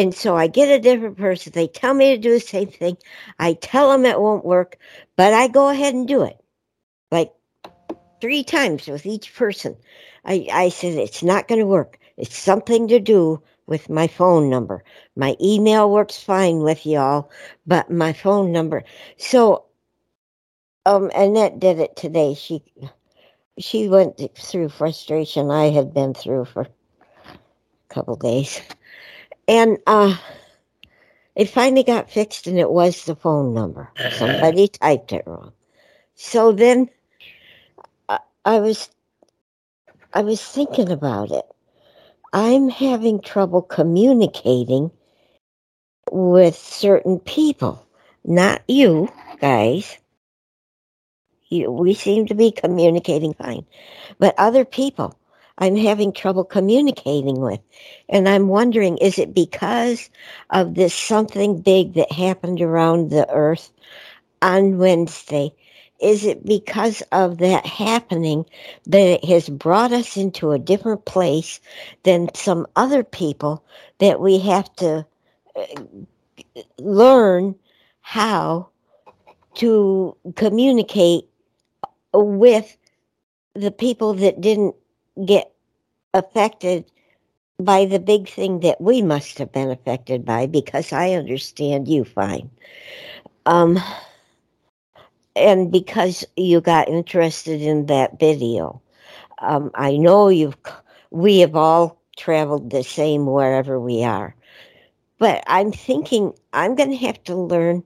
and so I get a different person. They tell me to do the same thing. I tell them it won't work, but I go ahead and do it. Like three times with each person. I, I said, it's not going to work. It's something to do with my phone number. My email works fine with y'all, but my phone number. So, um, Annette did it today. She, she went through frustration I had been through for a couple days. And uh, it finally got fixed, and it was the phone number. Somebody typed it wrong. So then I, I was I was thinking about it. I'm having trouble communicating with certain people, not you guys. You, we seem to be communicating fine, but other people. I'm having trouble communicating with. And I'm wondering, is it because of this something big that happened around the earth on Wednesday? Is it because of that happening that it has brought us into a different place than some other people that we have to uh, learn how to communicate with the people that didn't get affected by the big thing that we must have been affected by because I understand you fine. Um, and because you got interested in that video, um, I know you've, we have all traveled the same wherever we are. But I'm thinking I'm going to have to learn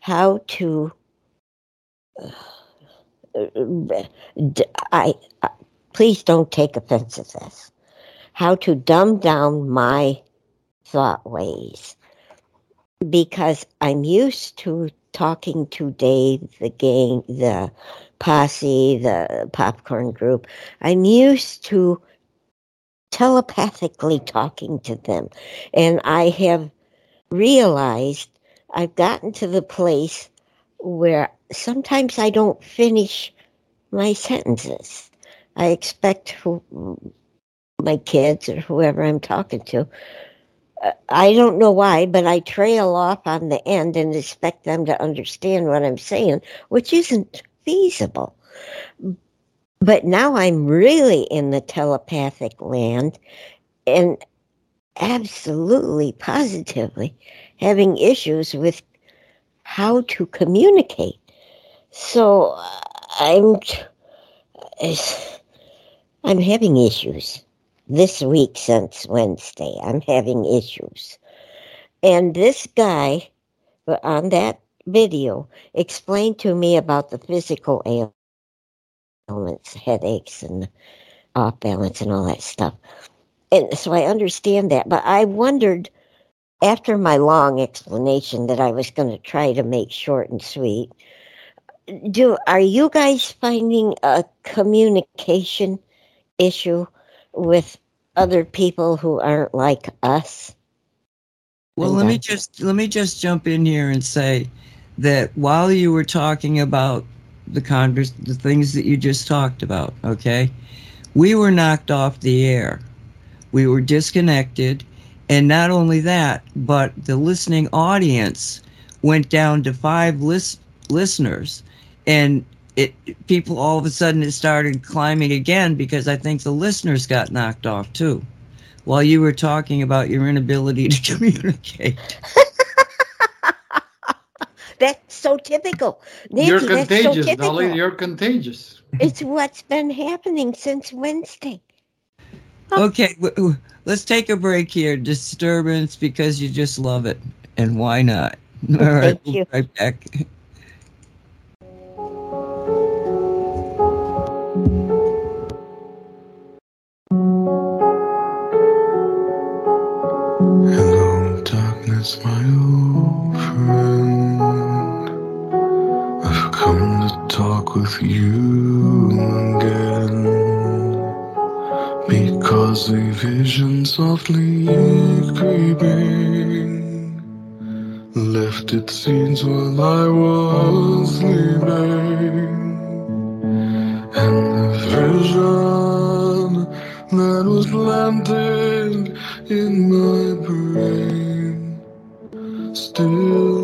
how to. Uh, I, I please don't take offense at this. How to dumb down my thought ways. Because I'm used to talking to Dave, the gang, the posse, the popcorn group. I'm used to telepathically talking to them. And I have realized I've gotten to the place where sometimes I don't finish my sentences. I expect who, my kids or whoever I'm talking to. uh, I don't know why, but I trail off on the end and expect them to understand what I'm saying, which isn't feasible. But now I'm really in the telepathic land and absolutely positively having issues with how to communicate. So uh, I'm I'm having issues this week since Wednesday. I'm having issues. And this guy on that video explained to me about the physical ailments, headaches and off balance and all that stuff. And so I understand that, but I wondered after my long explanation that I was going to try to make short and sweet, do are you guys finding a communication issue with other people who aren't like us? Well, let me just let me just jump in here and say that while you were talking about the converse, the things that you just talked about, okay, we were knocked off the air. We were disconnected, and not only that, but the listening audience went down to five list, listeners, and it people all of a sudden it started climbing again because I think the listeners got knocked off too, while you were talking about your inability to communicate. that's so typical. Nancy, You're that's so contagious, typical. Dolly. You're contagious. It's what's been happening since Wednesday. Oh. Okay, w- w- let's take a break here. Disturbance because you just love it, and why not? All right, Thank we'll you. be right back. Talk with you again. Because a vision softly creeping left its scenes while I was sleeping. And the vision that was planted in my brain still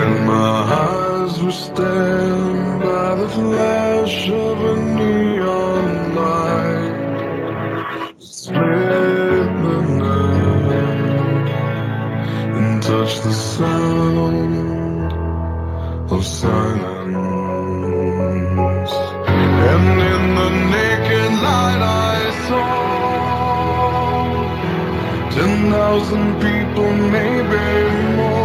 When my eyes were stabbed by the flash of a neon light, split the night and touch the sound of silence. And in the naked light I saw ten thousand people, maybe more.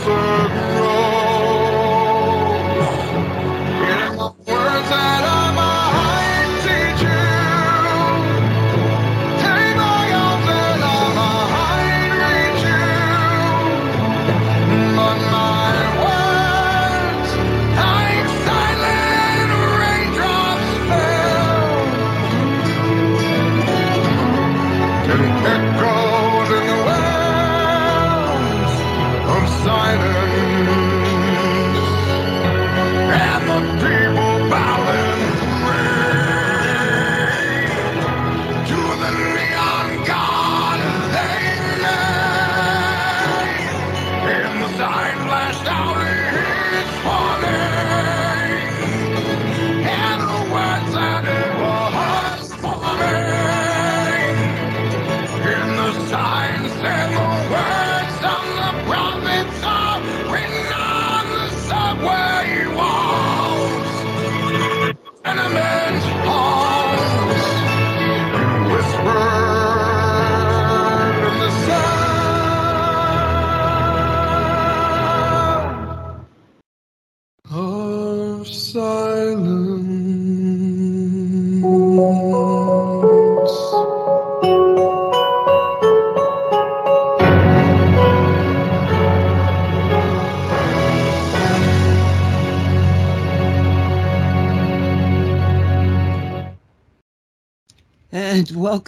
Cancer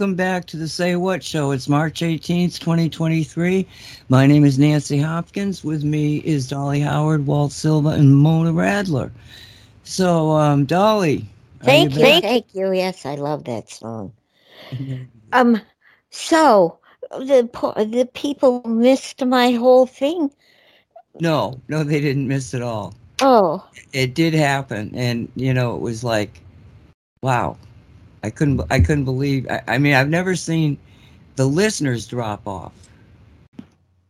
welcome back to the Say What Show. It's March 18th, 2023. My name is Nancy Hopkins. With me is Dolly Howard, Walt Silva, and Mona Radler. So, um, Dolly. Thank you, back? thank you. Yes, I love that song. Um, so the the people missed my whole thing. No, no, they didn't miss it all. Oh, It did happen, and you know, it was like, wow. I couldn't, I couldn't believe. I, I mean, I've never seen the listeners drop off.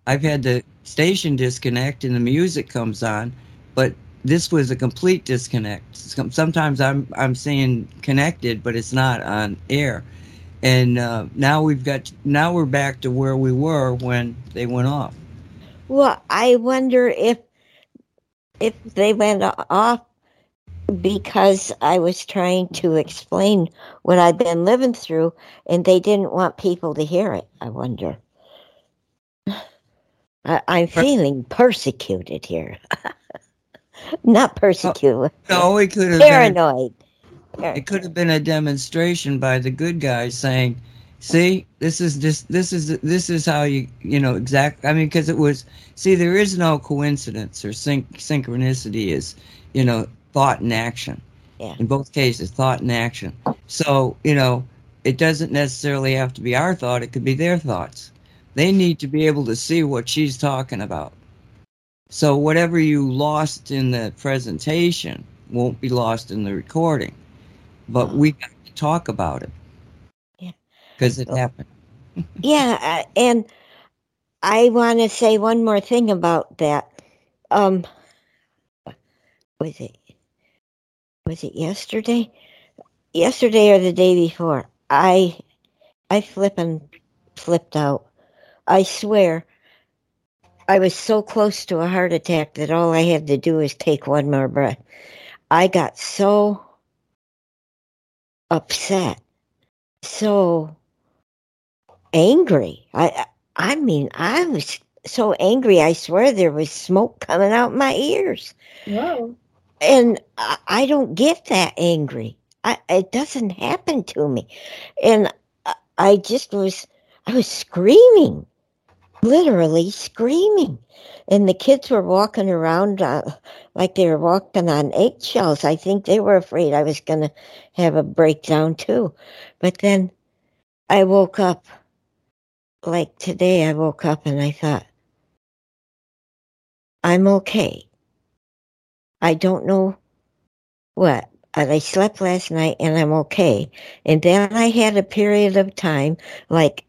I've had the station disconnect and the music comes on, but this was a complete disconnect. Sometimes I'm I'm seeing connected, but it's not on air. And uh, now we've got now we're back to where we were when they went off. well, I wonder if if they went off because I was trying to explain what I've been living through, and they didn't want people to hear it. I wonder. I, I'm feeling persecuted here. Not persecuted. No, it could have been. paranoid. It could have been a demonstration by the good guys saying, "See, this is just this is this is how you you know exact." I mean, because it was see, there is no coincidence or syn- synchronicity. Is you know thought and action. Yeah. In both cases, thought and action. So you know, it doesn't necessarily have to be our thought. It could be their thoughts. They need to be able to see what she's talking about. So whatever you lost in the presentation won't be lost in the recording. But we got to talk about it. Yeah. Because it Oh. happened. Yeah, and I want to say one more thing about that. Um, was it was it yesterday? Yesterday or the day before? I I flippin' flipped out. I swear. I was so close to a heart attack that all I had to do was take one more breath. I got so upset, so angry. I I mean, I was so angry. I swear there was smoke coming out my ears, Whoa. And I, don't get that angry. I, it doesn't happen to me, and I, I just was. I was screaming, literally screaming, and the kids were walking around uh, like they were walking on eggshells. I think they were afraid I was going to have a breakdown too. But then I woke up like today I woke up and I thought, I'm okay. I don't know what. I slept last night and I'm okay. And then I had a period of time, like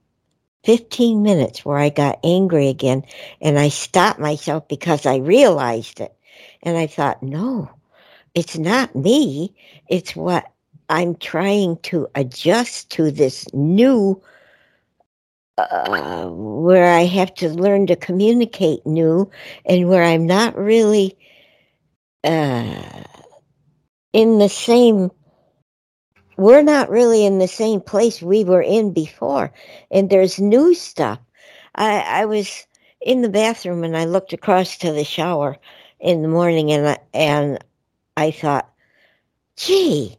15 minutes, where I got angry again. And I stopped myself because I realized it. And I thought, no, it's not me. It's what I'm trying to adjust to this new uh, where I have to learn to communicate new and where I'm not really uh, in the same we're not really in the same place we were in before and there's new stuff I, I was in the bathroom and I looked across to the shower in the morning and I, and I thought gee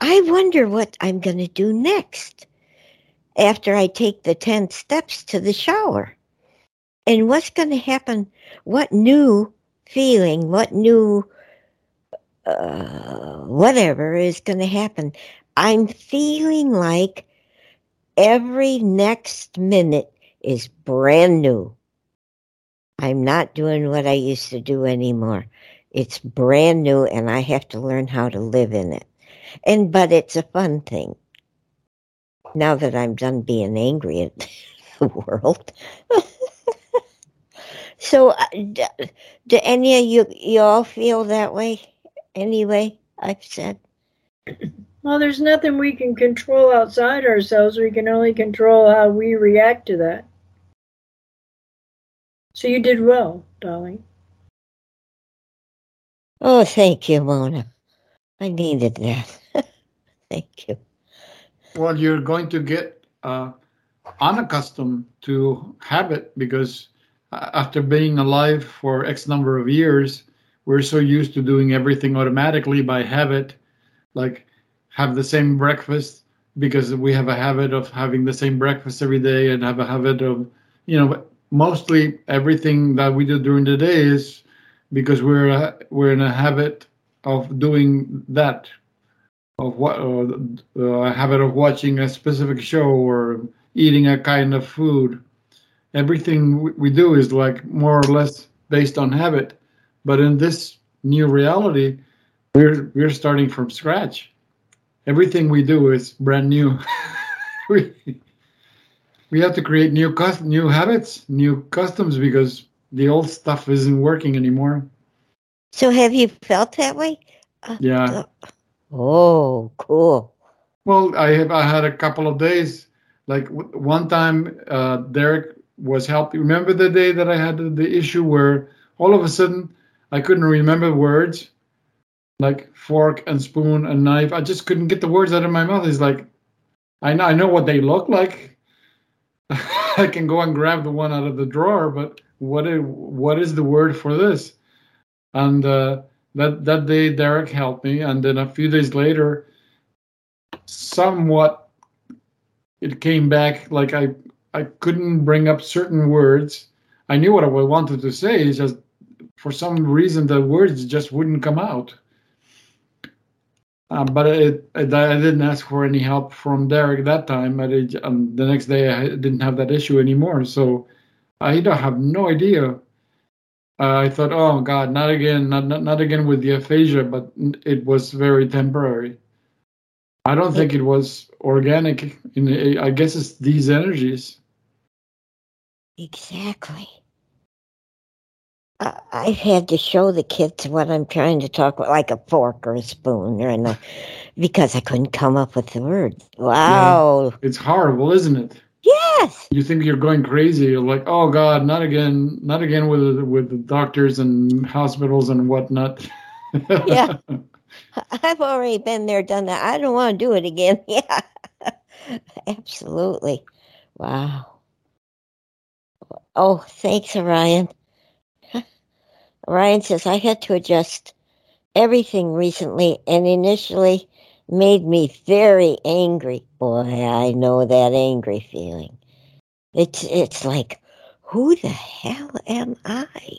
I wonder what I'm going to do next after I take the 10 steps to the shower. And what's going to happen? What new feeling, what new uh, whatever is going to happen? I'm feeling like every next minute is brand new. I'm not doing what I used to do anymore. It's brand new and I have to learn how to live in it. And but it's a fun thing. Now that I'm done being angry at the world. so uh, do, do any of you you all feel that way anyway? I've said Well, there's nothing we can control outside ourselves. We can only control how we react to that. So you did well, darling. Oh, thank you, Mona. I needed that. thank you. Well, you're going to get uh, unaccustomed to habit because after being alive for X number of years, we're so used to doing everything automatically by habit, like have the same breakfast because we have a habit of having the same breakfast every day and have a habit of, you know, mostly everything that we do during the day is because we're uh, we're in a habit of doing that of what uh, a habit of watching a specific show or eating a kind of food everything we- we do is like more or less based on habit but in this new reality we're we're starting from scratch everything we do is brand new we, we have to create new cus- new habits new customs because the old stuff isn't working anymore So have you felt that way? Uh, yeah uh, oh, cool. Well, I have I had a couple of days. Like one time, uh, Derek was helping. Remember the day that I had the, issue where all of a sudden I couldn't remember words, like fork and spoon and knife. I just couldn't get the words out of my mouth. It's like I know I know what they look like. I can go and grab the one out of the drawer, but what is, what is the word for this? And uh, that that day, Derek helped me, and then a few days later somewhat it came back like I I couldn't bring up certain words. I knew what I wanted to say, it's just for some reason the words just wouldn't come out. Uh, but it, it, I didn't ask for any help from Derek that time. But it, um, the next day I didn't have that issue anymore, so I don't have no idea. Uh, I thought, oh God, not again, not, not not again with the aphasia, but it was very temporary. I don't think it was organic. In I guess it's these energies. Exactly. I I've had to show the kids what I'm trying to talk about, like a fork or a spoon, or a, because I couldn't come up with the word. Wow. It's horrible, isn't it? Yes. You think you're going crazy. You're like, oh God, not again, not again with with the doctors and hospitals and whatnot. Yeah. I've already been there, done that. I don't want to do it again. Yeah. Absolutely. Wow. Oh, thanks, Orion. Orion says, I had to adjust everything recently and initially made me very angry. Boy, I know that angry feeling. It's it's like, who the hell am I?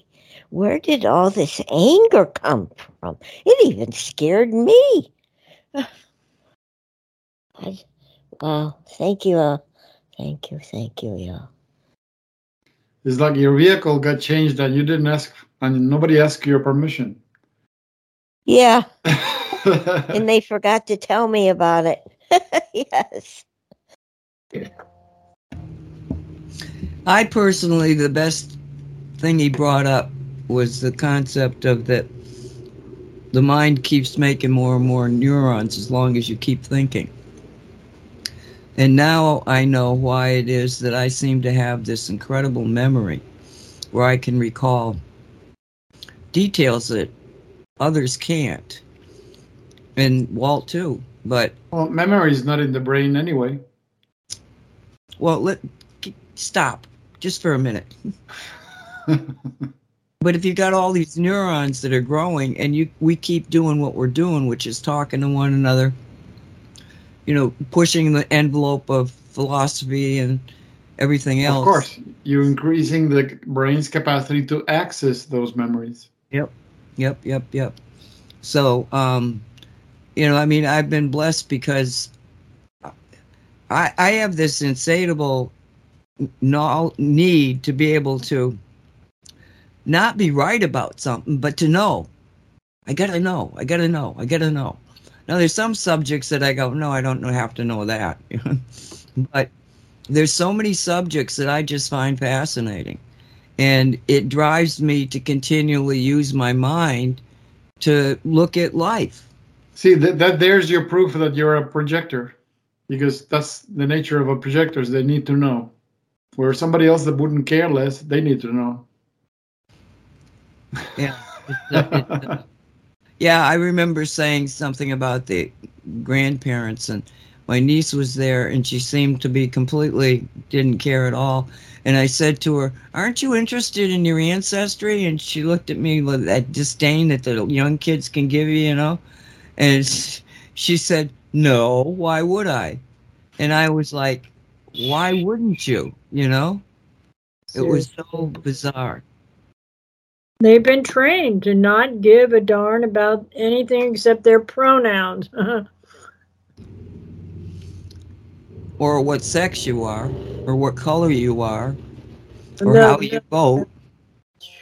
Where did all this anger come from? It even scared me. I, wow, thank you all. Thank you, thank you, y'all. It's like your vehicle got changed and you didn't ask, and nobody asked your permission. Yeah, and they forgot to tell me about it. yes. I personally, the best thing he brought up was the concept of that the mind keeps making more and more neurons as long as you keep thinking. And now I know why it is that I seem to have this incredible memory where I can recall details that others can't. And Walt too. But well, memory is not in the brain anyway. well, let stop just for a minute. But if you've got all these neurons that are growing and you we keep doing what we're doing, which is talking to one another, you know, pushing the envelope of philosophy and everything else. Of course, you're increasing the brain's capacity to access those memories. Yep. Yep, yep, yep. So, um, you know, I mean, I've been blessed because I I have this insatiable no, need to be able to not be right about something, but to know. I gotta know. I gotta know. I gotta know. Now there's some subjects that I go, no, I don't have to know that. but there's so many subjects that I just find fascinating. And it drives me to continually use my mind to look at life. See that, that there's your proof that you're a projector, because that's the nature of a projector. Is they need to know. Where somebody else that wouldn't care less, they need to know. Yeah. yeah, I remember saying something about the grandparents and my niece was there and she seemed to be completely didn't care at all. And I said to her, Aren't you interested in your ancestry? And she looked at me with that disdain that the young kids can give you, you know? And she said, No, why would I? And I was like, Why wouldn't you? You know? It was so bizarre. They've been trained to not give a darn about anything except their pronouns. or what sex you are, or what color you are, or No, how you no. vote.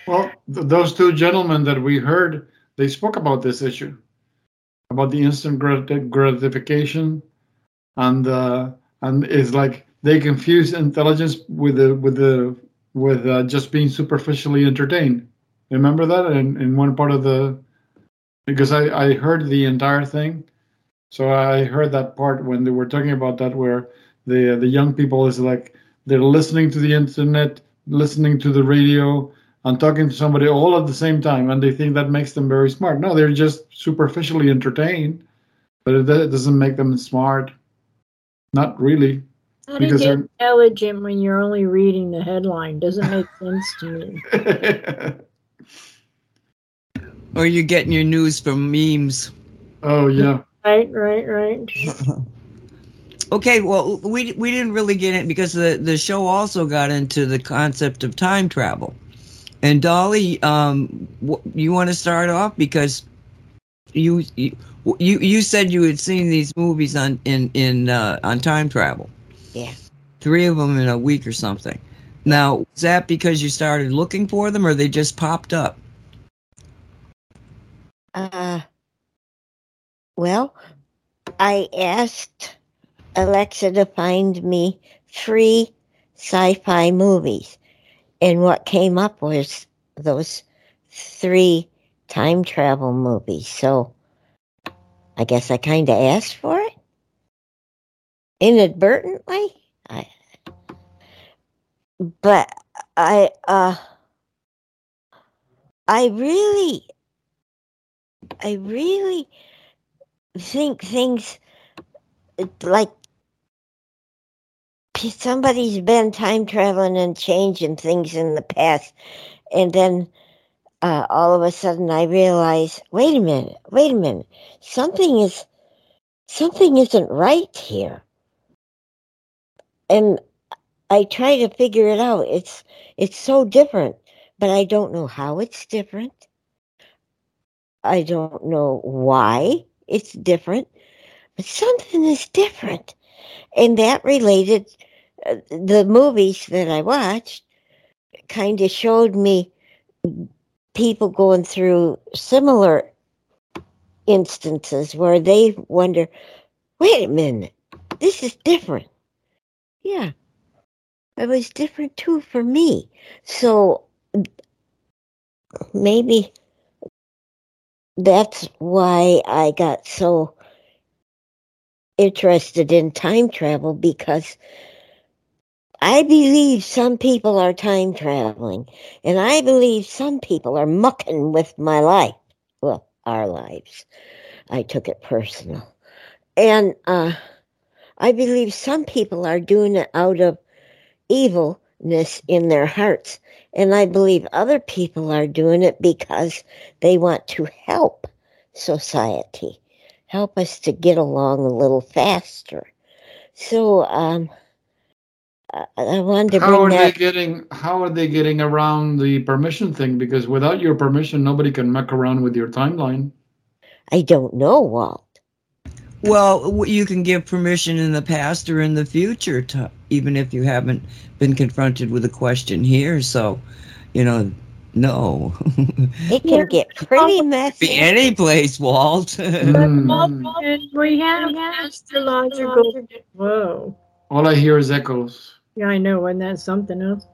Well, th- those two gentlemen that we heard, they spoke about this issue, about the instant grat- gratification, and uh, and it's like they confuse intelligence with the with the with uh, just being superficially entertained. Remember that in, in one part of the because I I heard the entire thing, so I heard that part when they were talking about that where the the young people is like they're listening to the internet, listening to the radio, and talking to somebody all at the same time, and they think that makes them very smart. No, they're just superficially entertained, but it, it doesn't make them smart. Not really. How do you get intelligent when you're only reading the headline? Doesn't make sense to me. Or you're getting your news from memes. oh yeah. Right, right, right. Okay, well, we we didn't really get it because the the show also got into the concept of time travel. And Dolly, um, wh- you want to start off because you you you you said you had seen these movies on in in uh, on time travel. Yeah. Three of them in a week or something. Now, is that because you started looking for them, or they just popped up? Uh, well, I asked Alexa to find me three sci-fi movies, and what came up was those three time travel movies. So I guess I kind of asked for it inadvertently. I, but I, uh, I really I really think things like somebody's been time traveling and changing things in the past, and then uh, all of a sudden I realize, wait a minute, wait a minute, something is something isn't right here, and I try to figure it out. It's it's so different, but I don't know how it's different. I don't know why it's different, but something is different. And that related, uh, the movies that I watched kind of showed me people going through similar instances where they wonder, wait a minute, this is different. Yeah, it was different too for me. So maybe that's why I got so interested in time travel because I believe some people are time traveling and I believe some people are mucking with my life. Well, our lives. I took it personal. And uh, I believe some people are doing it out of evilness in their hearts. And I believe other people are doing it because they want to help society, help us to get along a little faster. So um, I, I wanted to How are bring they getting? How are they getting around the permission thing? Because without your permission, nobody can muck around with your timeline. I don't know, Walt. Well, you can give permission in the past or in the future, to, even if you haven't been confronted with a question here. So, you know, No. It can get pretty messy. Be any place, Walt. Mm. We have astrological. Whoa. All I hear is echoes. Yeah, I know, and that's something else.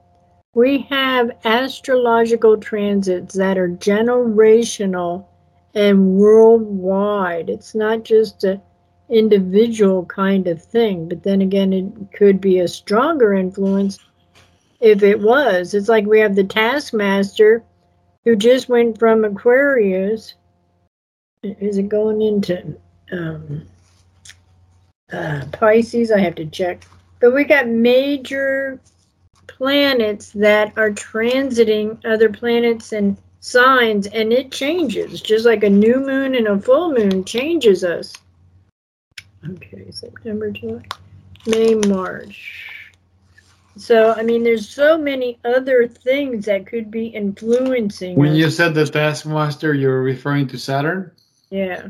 We have astrological transits that are generational and worldwide. It's not just a individual kind of thing, but then again, it could be a stronger influence if it was. It's like we have the Taskmaster who just went from Aquarius. Is it going into um, uh, Pisces? I have to check. But we got major planets that are transiting other planets and signs, and it changes, just like a new moon and a full moon changes us. Okay, September, July, May, March. So, I mean, there's so many other things that could be influencing When us. you said the Taskmaster, you're referring to Saturn. yeah.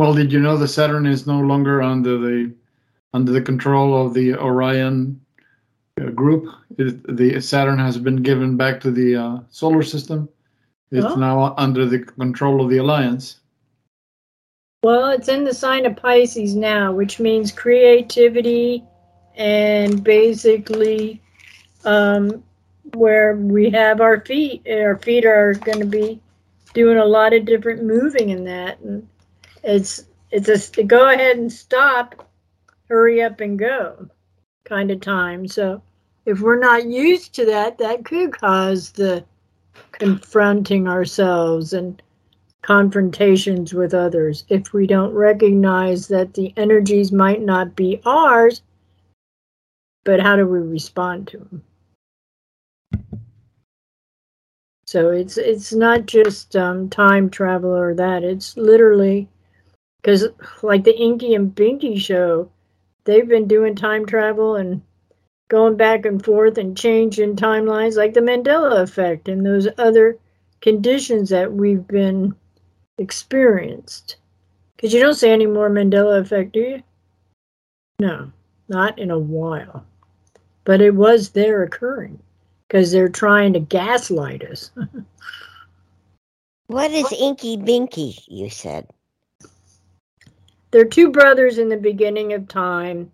Well, did you know the Saturn is no longer under the under the control of the Orion uh, group? It, the Saturn has been given back to the uh, solar system. It's Oh. now under the control of the Alliance. Well, it's in the sign of Pisces now, which means creativity and basically um, where we have our feet. Our feet are going to be doing a lot of different moving in that, and it's it's a go ahead and stop, hurry up and go kind of time. So if we're not used to that, that could cause the confronting ourselves and confrontations with others if we don't recognize that the energies might not be ours, but how do we respond to them? So it's it's not just um, time travel or that. It's literally because like the Inky and Binky show, they've been doing time travel and going back and forth and changing timelines, like the Mandela effect and those other conditions that we've been experienced. Because you don't see any more Mandela effect, do you? No, not in a while. But it was there occurring because they're trying to gaslight us. What is Inky Binky, you said? They're two brothers in the beginning of time.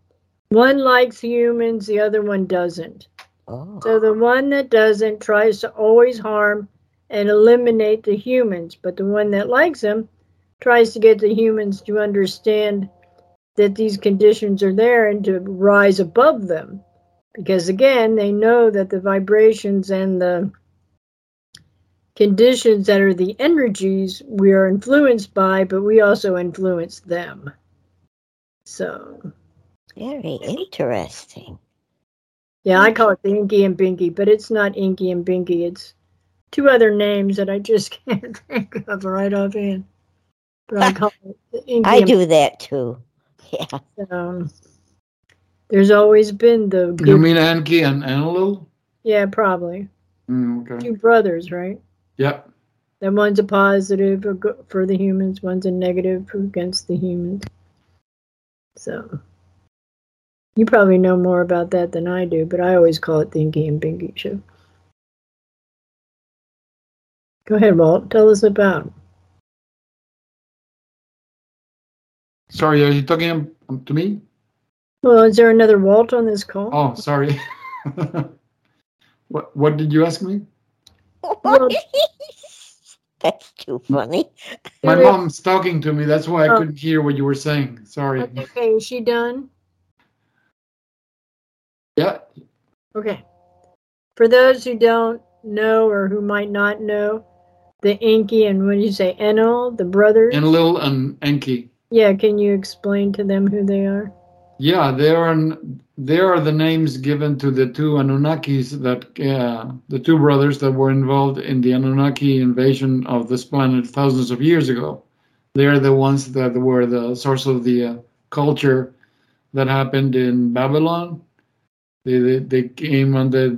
One likes humans, the other one doesn't. Oh. So the oh. one that doesn't tries to always harm and eliminate the humans, but the one that likes them tries to get the humans to understand that these conditions are there and to rise above them. Because again, they know that the vibrations and the conditions that are the energies we are influenced by, but we also influence them. So, Very interesting. yeah, I call it the Inky and Binky, but it's not Inky and Binky. It's two other names that I just can't think of right offhand. But I call it the Inky I do that too. Yeah. Um, there's always been the You mean Enki and Enlil? yeah, probably Mm, okay. two brothers, right? Yep. Then one's a positive for the humans, one's a negative against the humans. So you probably know more about that than I do, but I always call it the Inky and Binky show. Go ahead, Walt. Tell us about. it. Sorry, are you talking um, to me? Well, is there another Walt on this call? Oh, sorry. what What did you ask me? Well- That's too funny. My mom's talking to me. That's why I Oh. couldn't hear what you were saying. Sorry. Okay, is she done? Yeah. Okay. For those who don't know or who might not know, the Enki and what do you say, Enel, the brothers? Enlil and Enki. Yeah, can you explain to them who they are? Yeah, they are they are the names given to the two Anunnakis that uh, the two brothers that were involved in the Anunnaki invasion of this planet thousands of years ago. They are the ones that were the source of the uh, culture that happened in Babylon. They, they they came and they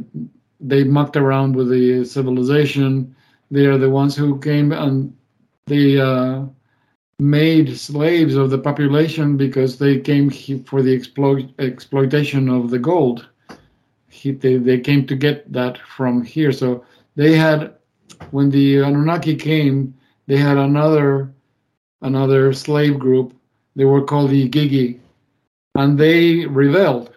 they mucked around with the civilization. They are the ones who came and they uh, made slaves of the population because they came for the exploit exploitation of the gold. He, they, they came to get that from here. So they had when the Anunnaki came, they had another another slave group. They were called the Igigi, and they rebelled.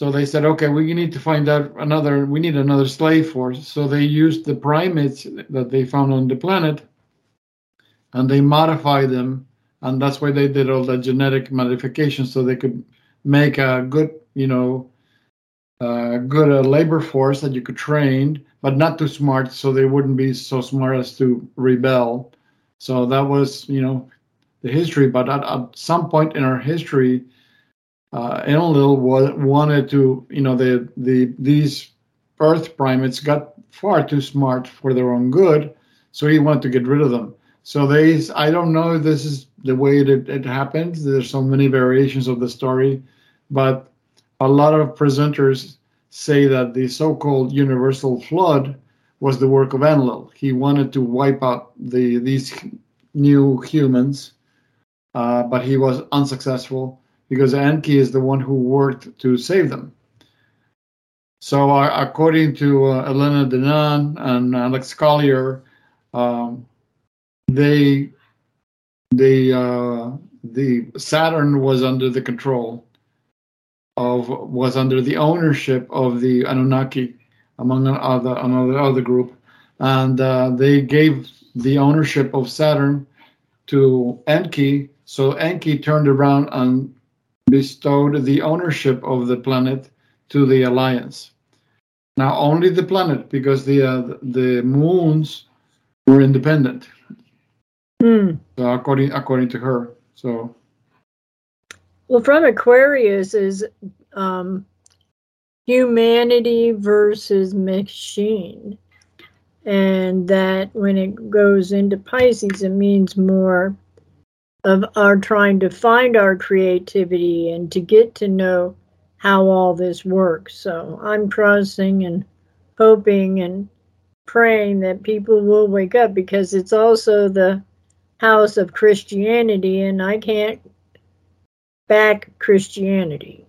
So they said, okay, we need to find out another. We need another slave force. So they used the primates that they found on the planet, and they modified them, and that's why they did all the genetic modification so they could make a good, you know, good uh, labor force that you could train, but not too smart, so they wouldn't be so smart as to rebel. So that was, you know, the history. But at, at some point in our history, uh, Enlil wa- wanted to, you know, the the these Earth primates got far too smart for their own good, so he wanted to get rid of them. So they, I don't know if this is the way it, it happened. There's so many variations of the story, but a lot of presenters say that the so-called universal flood was the work of Enlil. He wanted to wipe out the these new humans, uh, but he was unsuccessful because Enki is the one who worked to save them. So, uh, according to uh, Elena Danaan and Alex Collier, um, they they uh, the Saturn was under the control of was under the ownership of the Anunnaki, among other another other group, and uh, they gave the ownership of Saturn to Enki. So Enki turned around and bestowed the ownership of the planet to the Alliance. Now only the planet, because the uh, the moons were independent. Hmm. So according according to her, so Well, from Aquarius is um, humanity versus machine. And that when it goes into Pisces, it means more of our trying to find our creativity and to get to know how all this works. So I'm trusting and hoping and praying that people will wake up because it's also the house of Christianity, and I can't back Christianity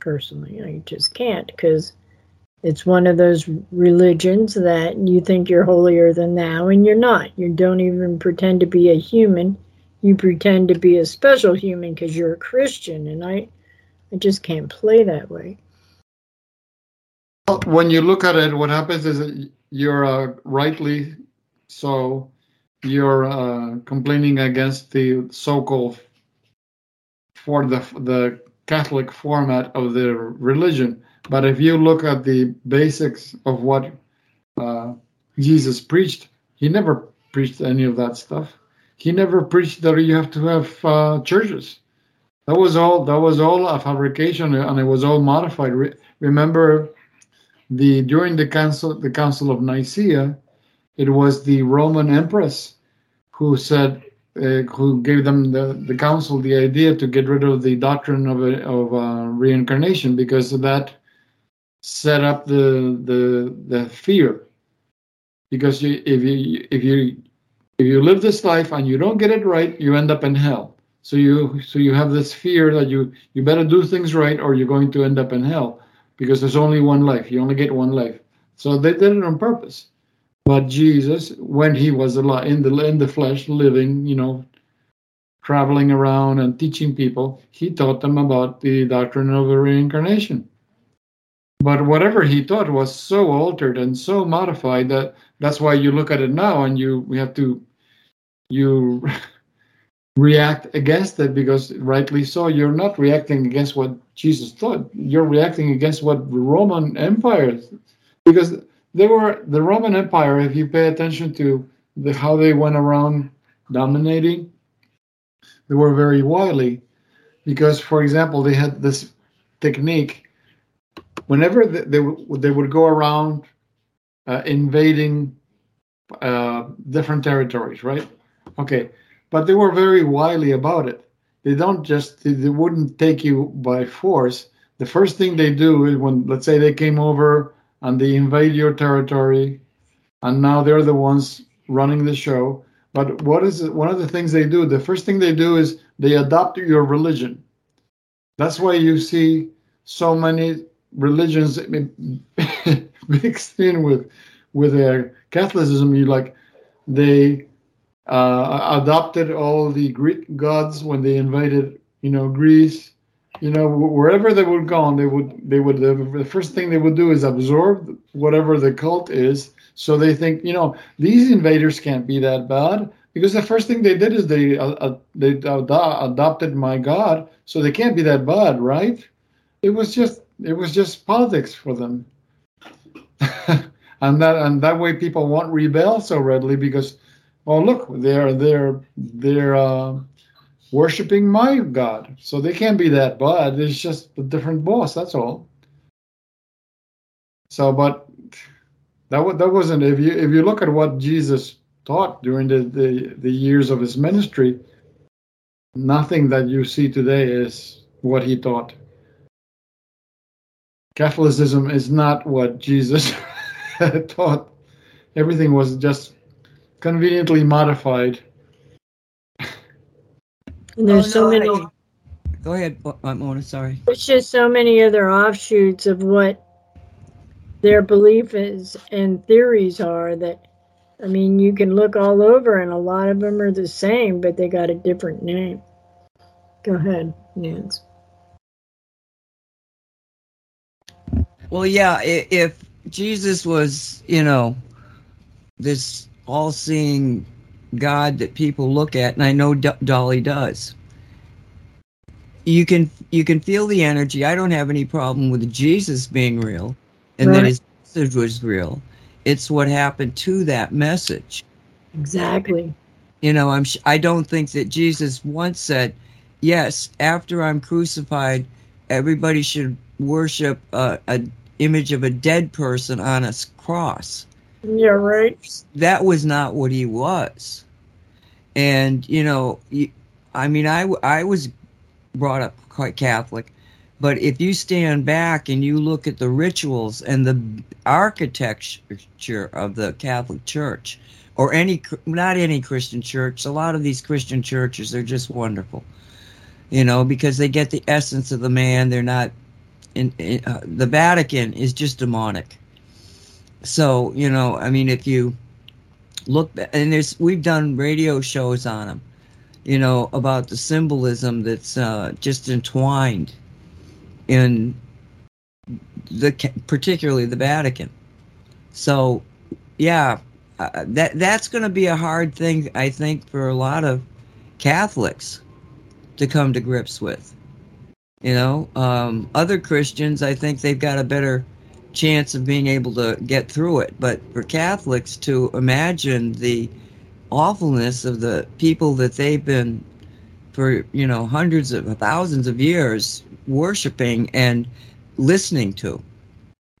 personally. I just can't because it's one of those religions that you think you're holier than thou, and you're not. You don't even pretend to be a human. You pretend to be a special human because you're a Christian, and I, I just can't play that way. when you look at it, what happens is that you're uh, rightly so you're uh, complaining against the so-called for the the Catholic format of the religion. But if you look at the basics of what uh, Jesus preached, he never preached any of that stuff. He never preached that you have to have uh, churches. That was all. That was all a fabrication, and it was all modified. Re- remember, the during the council, the Council of Nicaea, it was the Roman Empress who said, uh, who gave them the, the council the idea to get rid of the doctrine of a, of uh, reincarnation because that set up the the the fear. Because you, if you if you if you live this life and you don't get it right, you end up in hell. So you so you have this fear that you you better do things right or you're going to end up in hell because there's only one life. You only get one life. So they did it on purpose. But Jesus, when he was alive in the in the flesh, living, you know, traveling around and teaching people, he taught them about the doctrine of the reincarnation. But whatever he taught was so altered and so modified that that's why you look at it now and you we have to you react against it because rightly so. You're not reacting against what jesus taught you're reacting against what the roman empire because they were the roman empire if you pay attention to the how they went around dominating they were very wily because for example they had this technique. Whenever they, they, would- they would go around uh, invading uh, different territories right okay but they were very wily about it. They don't just they, wouldn't take you by force. The first thing they do is when let's say they came over and they invade your territory, and now they're the ones running the show. But what is it, one of the things they do? The first thing they do is they adopt your religion. That's why you see so many religions mixed in with with uh, Catholicism, you like they uh, adopted all the Greek gods when they invaded, you know, Greece. You know, wherever they would go, they would they would the first thing they would do is absorb whatever the cult is. So they think, you know, these invaders can't be that bad because the first thing they did is they uh, uh, they ad- adopted my God, so they can't be that bad, right? It was just it was just politics for them, and that and that way people won't rebel so readily because, well, look, they're they're they're uh, worshiping my God, so they can't be that bad. It's just a different boss. That's all. So, but that that wasn't if you if you look at what Jesus taught during the, the, the years of his ministry, nothing that you see today is what he taught. Catholicism is not what Jesus taught. Everything was just conveniently modified. And there's Oh, so no, many. I- Go ahead, Mo- uh, Mona. Sorry. There's just so many other offshoots of what their belief is and theories are that I mean you can look all over and a lot of them are the same but they got a different name. Go ahead, Nance. Well, yeah. If Jesus was, you know, this all-seeing God that people look at, and I know D- Dolly does. You can you can feel the energy. I don't have any problem with Jesus being real, and that his message was real. It's what happened to that message. Exactly. You know, I'm. sh- I don't think that Jesus once said, "Yes, after I'm crucified, everybody should worship a, a image of a dead person on a cross." Yeah, right. That was not what he was. And you know, I mean, I, I was brought up quite Catholic, but if you stand back and you look at the rituals and the architecture of the Catholic Church, or any not any Christian church, a lot of these Christian churches they're just wonderful, you know, because they get the essence of the man. They're not. In, in uh, the Vatican is just demonic. So you know, I mean, if you look, and there's we've done radio shows on them you know, about the symbolism that's uh, just entwined in the particularly the Vatican. So, yeah, uh, that that's going to be a hard thing, I think, for a lot of Catholics to come to grips with. You know, um, other Christians, I think they've got a better chance of being able to get through it. But for Catholics to imagine the awfulness of the people that they've been for you know hundreds of thousands of years worshiping and listening to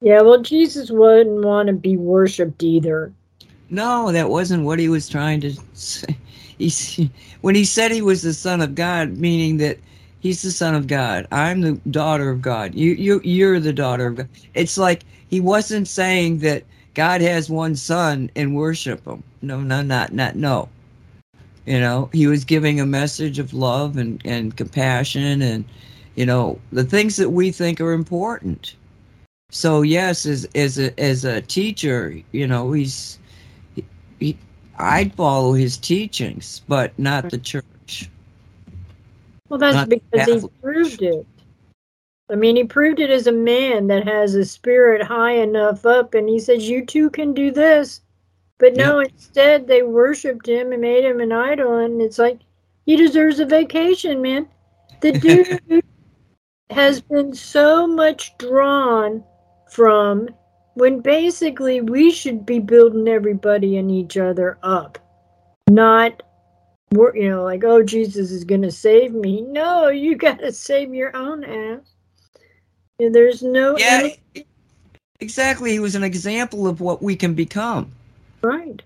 Yeah, well Jesus wouldn't want to be worshipped either. no that wasn't what he was trying to say he's when he said he was the son of god meaning that he's the son of god. I'm the daughter of god. You you you're the daughter of god. It's like he wasn't saying that god has one son and worship him. No no not not no. You know he was giving a message of love and and compassion and you know the things that we think are important. So yes as as a as a teacher you know he's he, he i'd follow his teachings but not the church Well, that's because he proved it. I mean, he proved it as a man that has a spirit high enough up, and he says, You too can do this. But no, instead, they worshiped him and made him an idol, and it's like, he deserves a vacation, man. The dude has been so much drawn from when basically we should be building everybody and each other up, not we're, you know, like, oh, Jesus is going to save me. No, you got to save your own ass. And there's no. yeah exactly he was an example of what we can become Right.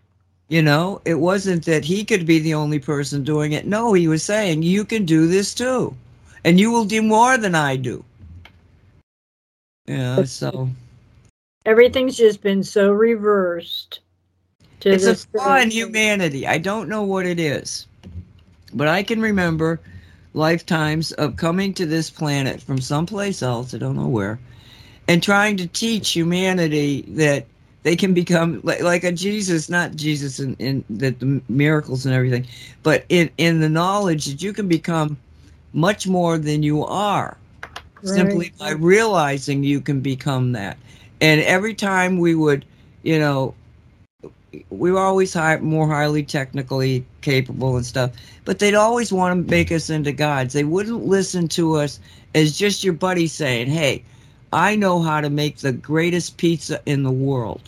You know, it wasn't that he could be the only person doing it. No, he was saying, you can do this too. And you will do more than I do. Yeah, so Everything's just been so reversed. It's a flaw in humanity. I don't know what it is. But I can remember lifetimes of coming to this planet from someplace else, I don't know where, and trying to teach humanity that they can become like, like a Jesus, not Jesus in, in that the miracles and everything, but in in the knowledge that you can become much more than you are simply by realizing you can become that. And every time we would, you know, we were always high, more highly technically capable and stuff, but they'd always want to make us into gods. They wouldn't listen to us as just your buddy saying, "Hey, I know how to make the greatest pizza in the world."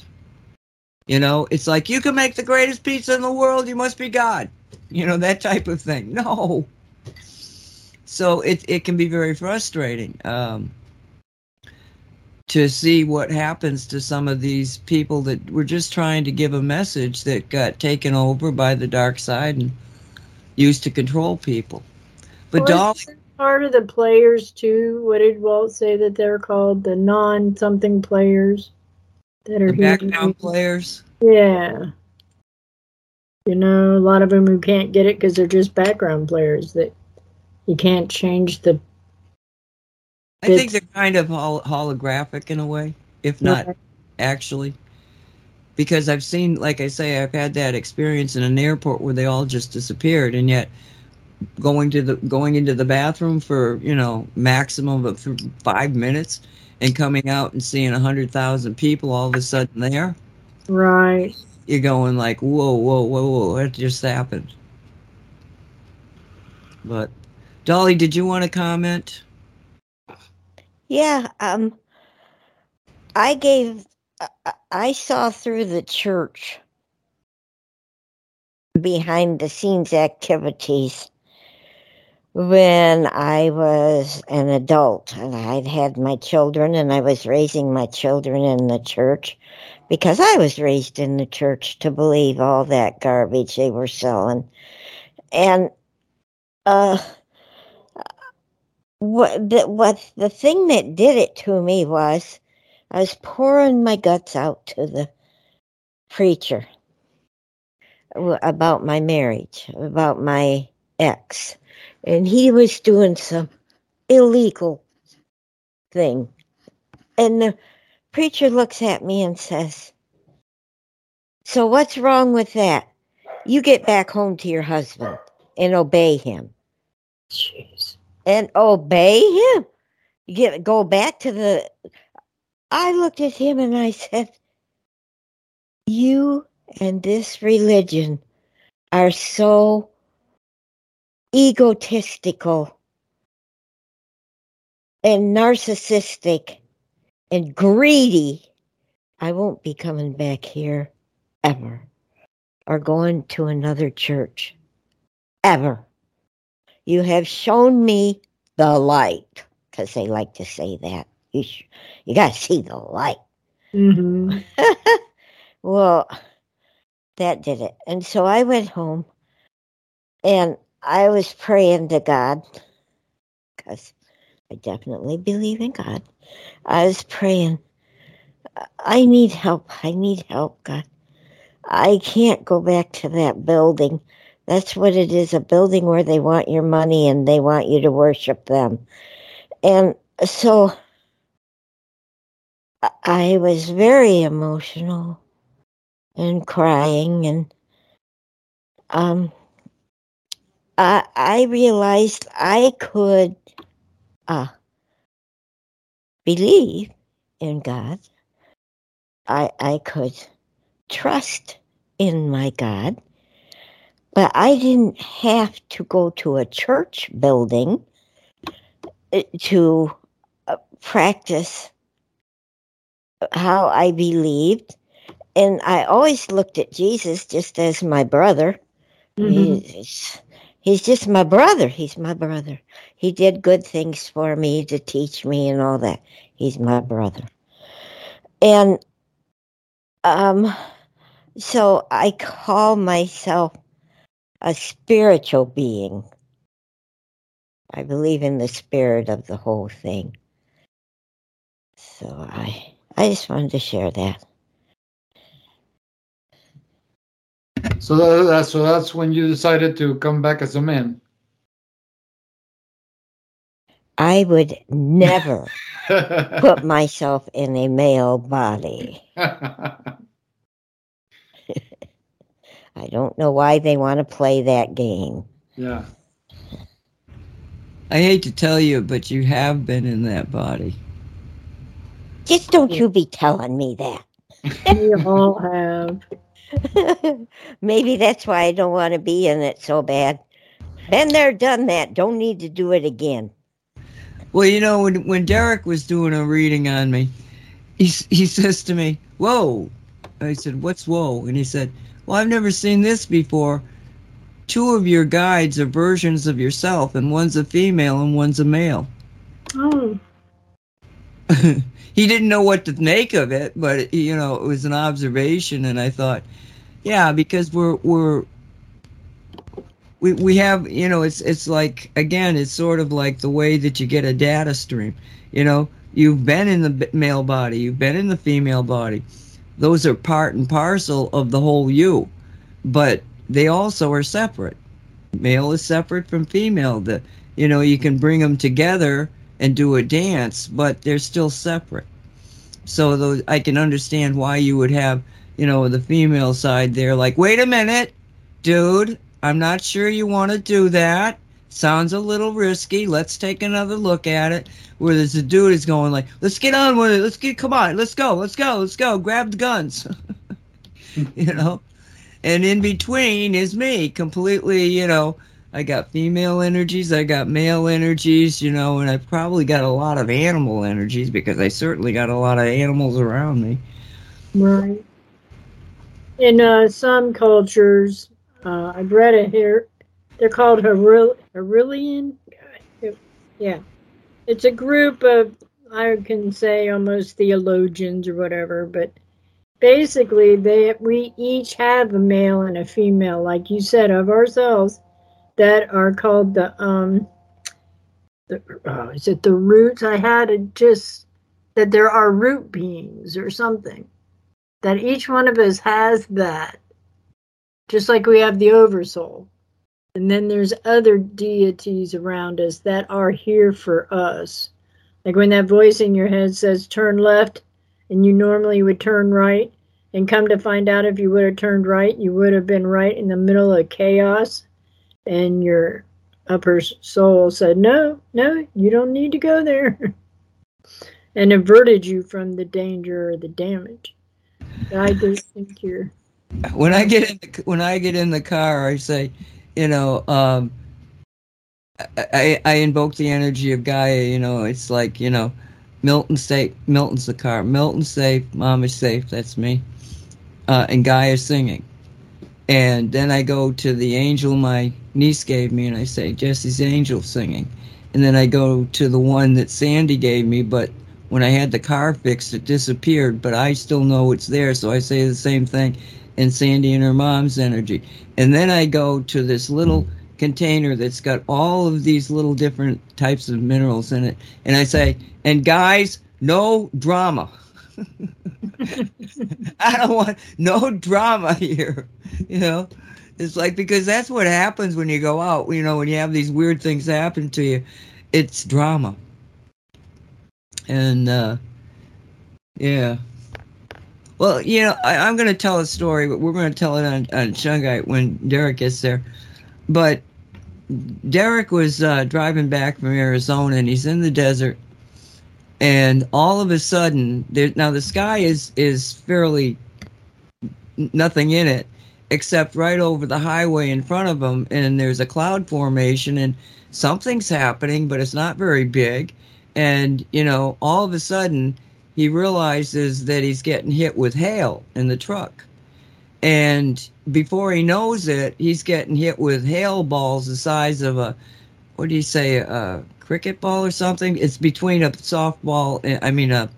You know, it's like you can make the greatest pizza in the world. You must be God. You know that type of thing. No, so it it can be very frustrating um, to see what happens to some of these people that were just trying to give a message that got taken over by the dark side and used to control people. But Well, Dolly, part of the players too. What did Walt say that they're called? The non something players that are background players, Yeah. You know, a lot of them who can't get it because they're just background players that you can't change the. I think they're kind of hol- holographic in a way, if not actually. Because I've seen, like I say, I've had that experience in an airport where they all just disappeared, and yet going to the going into the bathroom for you know maximum of five minutes, and coming out and seeing a hundred thousand people all of a sudden there, Right. you're going like, whoa, whoa, whoa, whoa, what just happened? But Dolly, did you want to comment? Yeah, um, I gave, I- I- I saw through the church behind the scenes activities when I was an adult and I'd had my children and I was raising my children in the church because I was raised in the church to believe all that garbage they were selling. And, uh, what the, what the thing that did it to me was I was pouring my guts out to the preacher about my marriage, about my ex, and he was doing some illegal thing. And the preacher looks at me and says, "So what's wrong with that? You get back home to your husband and obey him." Jeez. And obey him. Get go back to the. I looked at him and I said, "You and this religion are so egotistical and narcissistic and greedy. I won't be coming back here ever, or going to another church ever." You have shown me the light, because they like to say that. You, sh- you got to see the light. hmm well, that did it. And so I went home and I was praying to God, because I definitely believe in God. I was praying, I need help. I need help, God. I can't go back to that building. That's what it is a building where they want your money and they want you to worship them. And so I- was very emotional and crying and um I I realized I could uh believe in God. I I could trust in my God. But I didn't have to go to a church building uh, to uh, practice how I believed. And I always looked at Jesus just as my brother. Mhm. He's, he's just my brother. He's my brother. He did good things for me to teach me and all that. He's my brother. And um, so I call myself a spiritual being. I believe in the spirit of the whole thing. So I I just wanted to share that. So that, that's so that's when you decided to come back as a man. I would never put myself in a male body. I don't know why they want to play that game. Yeah. I hate to tell you, but you have been in that body. Just don't you be telling me that. We all have. Maybe that's why I don't want to be in it so bad. Been there, done that. Don't need to do it again. Well, you know, when when Derek was doing a reading on me, he he says to me, "Whoa!" I said, "What's whoa?" And he said, "Well, I've never seen this before. Two of your guides are versions of yourself, and one's a female and one's a male." Oh, he didn't know what to make of it, but you know, it was an observation, and I thought, yeah, because we're we're we we have you know, it's it's like again, it's sort of like the way that you get a data stream. You know, you've been in the male body, you've been in the female body. Those are part and parcel of the whole you, but they also are separate. Male is separate from female. The you know, you can bring them together and do a dance, but they're still separate. So those I can understand why you would have, you know, the female side there like, "Wait a minute, dude, I'm not sure you want to do that. Sounds a little risky. Let's take another look at it." Whereas the dude is going like, "Let's get on with it. Let's get come on. Let's go. Let's go. Let's go. Grab the guns." you know? And in between is me, completely, you know, I got female energies, I got male energies, you know, and I probably got a lot of animal energies because I certainly got a lot of animals around me. right. In uh, some cultures, uh, I've read it here. They're called Herillian. Yeah, it's a group of I can say almost theologians or whatever, but basically they we each have a male and a female, like you said, of ourselves that are called the um. The, oh, is it the roots? I had it just that there are root beings or something that each one of us has that just like we have the oversoul and then there's other deities around us that are here for us. Like when that voice in your head says turn left and you normally would turn right and come to find out if you would have turned right you would have been right in the middle of chaos and your upper soul said no no you don't need to go there and averted you from the danger or the damage. I just think you're When I get in the, when I get in the car, I say, you know, um, I, I invoke the energy of Gaia. You know, it's like you know, Milton's safe, Milton's the car. Milton's safe, Mom is safe. That's me. Uh, and Gaia's singing. And then I go to the angel my niece gave me, and I say Jesse's angel singing. And then I go to the one that Sandy gave me, but when I had the car fixed, it disappeared. But I still know it's there, so I say the same thing. And Sandy and her mom's energy. And then I go to this little container that's got all of these little different types of minerals in it. And I say, and guys, no drama. I don't want no drama here. You know, it's like because that's what happens when you go out. You know, when you have these weird things happen to you, it's drama. And uh, yeah. Well, you know, I, I'm going to tell a story, but we're going to tell it on, on Shungite when Derek gets there. But Derek was uh, driving back from Arizona, and he's in the desert, and all of a sudden, there, now the sky is is fairly nothing in it, except right over the highway in front of him, and there's a cloud formation, and something's happening, but it's not very big, and you know, all of a sudden, he realizes that he's getting hit with hail in the truck. And before he knows it, he's getting hit with hail balls the size of a, what do you say, a cricket ball or something? It's between a softball, I mean, a,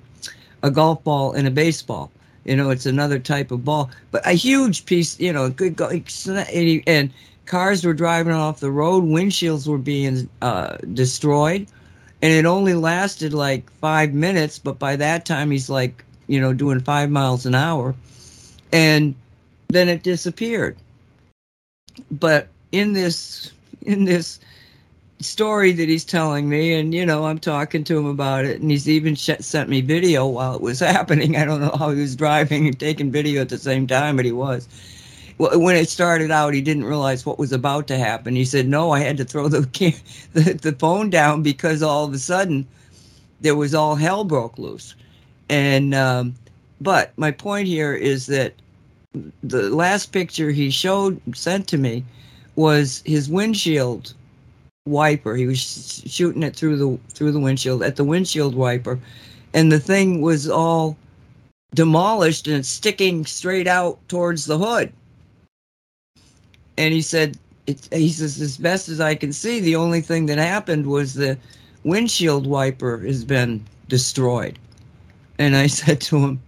a golf ball and a baseball. You know, it's another type of ball, but a huge piece, you know, good go, and he- and cars were driving off the road, windshields were being uh, destroyed and it only lasted like five minutes but by that time he's like you know doing five miles an hour. And then it disappeared. But in this in this story that he's telling me and you know i'm talking to him about it and he's even sh- sent me video while it was happening. I don't know how he was driving and taking video at the same time but he was when it started out, he didn't realize what was about to happen. He said, "No, I had to throw the the, the phone down because all of a sudden there was all hell broke loose." And um, but my point here is that the last picture he showed sent to me was his windshield wiper. He was shooting it through the through the windshield at the windshield wiper, and the thing was all demolished and sticking straight out towards the hood. And he said, it, he says, as best as I can see, the only thing that happened was the windshield wiper has been destroyed. And I said to him,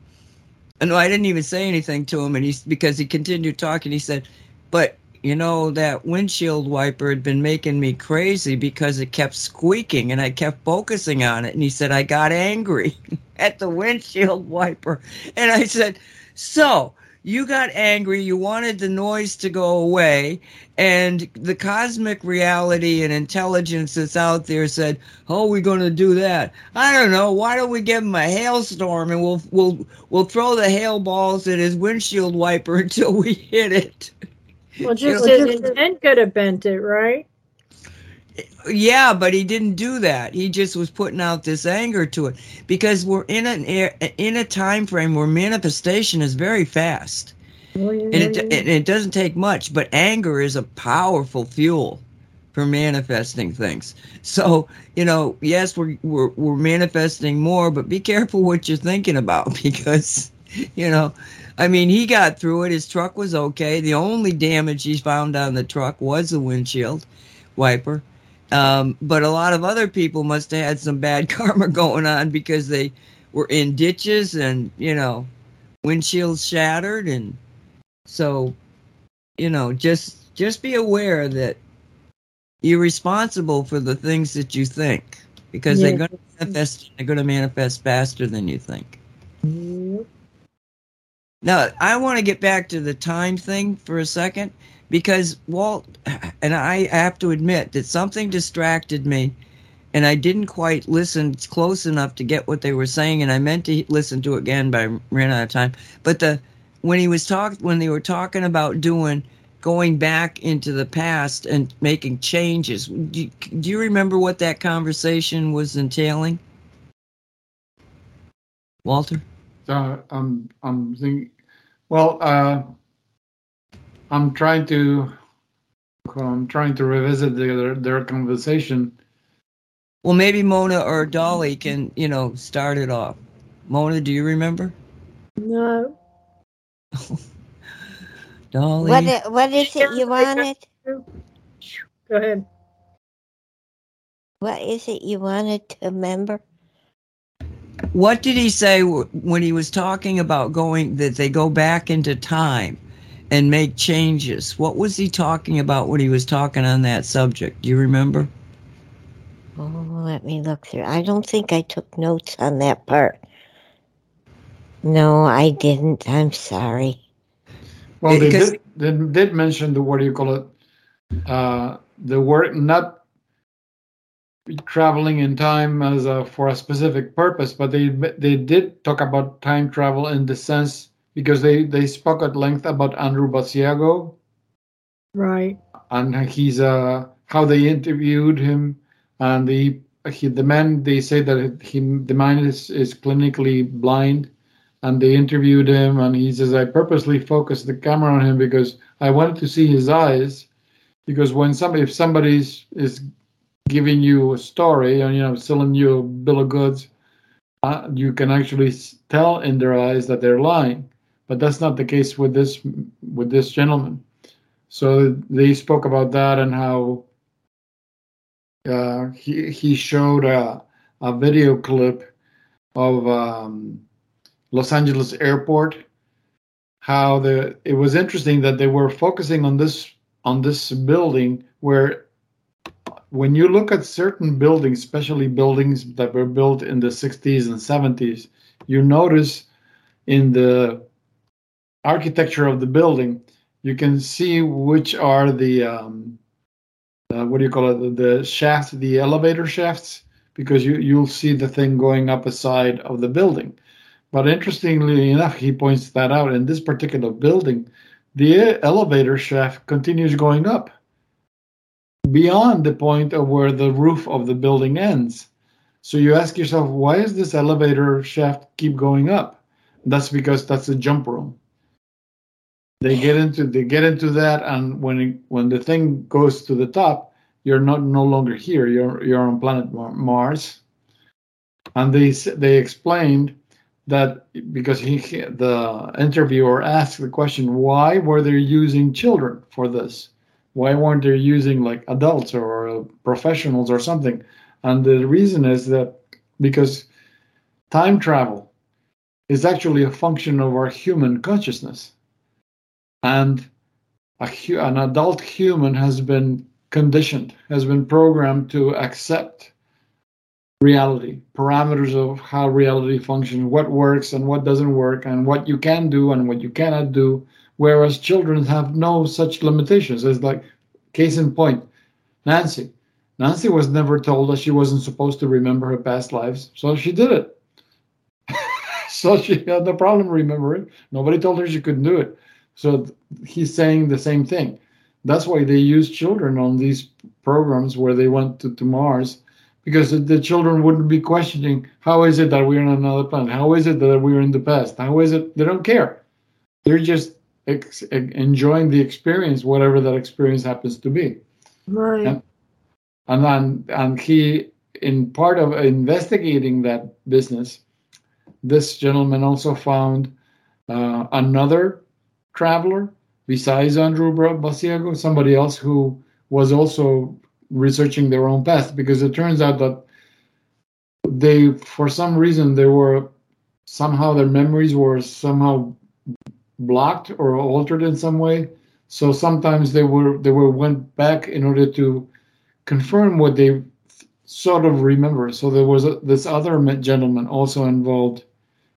no, I didn't even say anything to him, and he's because he continued talking. He said, "But you know that windshield wiper had been making me crazy because it kept squeaking, and I kept focusing on it." And he said, "I got angry at the windshield wiper," and I said, "So." You got angry, you wanted the noise to go away, and the cosmic reality and intelligence that's out there said, "Oh, we're going to do that." I don't know. Why don't we give him a hailstorm and we'll we'll we'll throw the hail balls at his windshield wiper until we hit it. Well, just You know, his intent could have bent it, right? Yeah, but he didn't do that. He just was putting out this anger to it because we're in an air in a time frame where manifestation is very fast. Oh, and it, and it doesn't take much, but anger is a powerful fuel for manifesting things. So, you know, yes, we're, we're, we're manifesting more, but be careful what you're thinking about because, you know, I mean, he got through it. His truck was okay. The only damage he found on the truck was the windshield wiper. Um, but a lot of other people must have had some bad karma going on because they were in ditches and, you know, windshields shattered and so, you know, just just be aware that you're responsible for the things that you think because they're going to manifest. They're going to manifest faster than you think. Now, I want to get back to the time thing for a second because Walt and I have to admit that something distracted me and I didn't quite listen close enough to get what they were saying and I meant to listen to it again but I ran out of time. But the when he was talk when they were talking about doing going back into the past and making changes, do you, do you remember what that conversation was entailing? Walter? Uh, I'm I'm thinking. Well, uh, I'm trying to. I'm trying to revisit their their conversation. Well, maybe Mona or Dolly can, you know, start it off. Mona, do you remember? No. Dolly? What what is it you wanted? Go ahead. What is it you wanted to remember? What did he say when he was talking about going that they go back into time and make changes? What was he talking about when he was talking on that subject? Do you remember? Oh, let me look through. I don't think I took notes on that part. No, I didn't. I'm sorry. Well, they did, they did mention the what do you call it? Uh, the word not traveling in time as a, for a specific purpose, but they they did talk about time travel in the sense because they they spoke at length about Andrew Basiago. Right. and he's uh how they interviewed him. And the he, the man they say that he the man is is clinically blind. And they interviewed him. And he says i purposely focused the camera on him because i wanted to see his eyes. Because when somebody if somebody's is giving you a story and you know selling you a bill of goods uh, you can actually tell in their eyes that they're lying but that's not the case with this with this gentleman so they spoke about that and how uh, he he showed a, a video clip of um, Los Angeles airport. How the it was interesting that they were focusing on this on this building where when you look at certain buildings, especially buildings that were built in the 60s and 70s, you notice in the architecture of the building, you can see which are the um, uh, what do you call it? The, the shafts, the elevator shafts, because you you'll see the thing going up a side of the building. But interestingly enough, he points that out in this particular building, the elevator shaft continues going up beyond the point of where the roof of the building ends. So you ask yourself, why is this elevator shaft keep going up? That's because that's a jump room. They get into they get into that, and when it, when the thing goes to the top, you're not no longer here. You're you're on planet Mars, and they they explained that because he the interviewer asked the question, why were they using children for this? Why weren't they using like adults or professionals or something? And the reason is that because time travel is actually a function of our human consciousness. And a, an adult human has been conditioned, has been programmed to accept reality, parameters of how reality functions, what works and what doesn't work, and what you can do and what you cannot do. Whereas children have no such limitations. It's like, case in point, Nancy. Nancy was never told that she wasn't supposed to remember her past lives, so she did it. so she had no problem remembering. Nobody told her she couldn't do it. So he's saying the same thing. That's why they use children on these programs where they went to, to Mars, because the children wouldn't be questioning how is it that we're on another planet? How is it that we're in the past? How is it? They don't care. They're just ex- enjoying the experience, whatever that experience happens to be. Right. And, and then, and he, in part of investigating that business, this gentleman also found uh, another traveler besides Andrew Basiago, somebody else who was also researching their own past, because it turns out that they, for some reason, they were somehow their memories were somehow blocked or altered in some way. So sometimes they were they were went back in order to confirm what they sort of remember. So there was a, this other gentleman also involved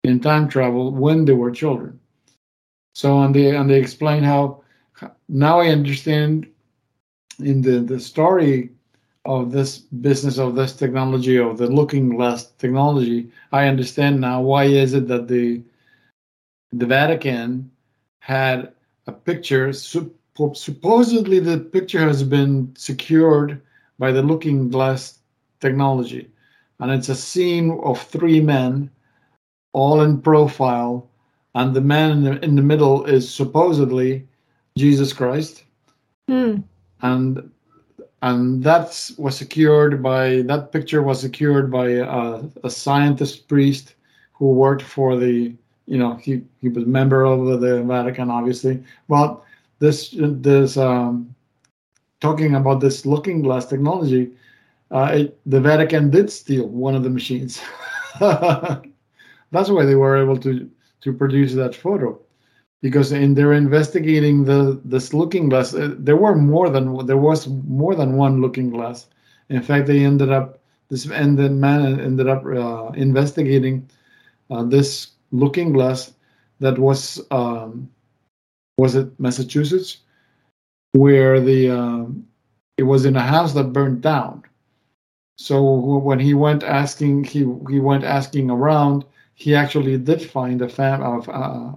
in time travel when they were children. So and they and they explain how now I understand in the the story of this business of this technology of the looking glass technology i understand now why is it that the the vatican had a picture supposedly the picture has been secured by the looking glass technology. And it's a scene of three men all in profile and the man in the, in the middle is supposedly Jesus Christ. Hmm. And and that was secured by that picture was secured by a, a, scientist priest who worked for the you know he, he was a member of the Vatican obviously. Well, this this um, talking about this looking glass technology, uh, it, the Vatican did steal one of the machines. That's why they were able to to produce that photo. Because in their investigating the this looking glass uh, there were more than there was more than one looking glass. In fact they ended up this and the man ended up uh, investigating uh, this looking glass that was um, was it massachusetts? Where the um, it was in a house that burned down. So when he went asking he he went asking around he actually did find a fam of uh,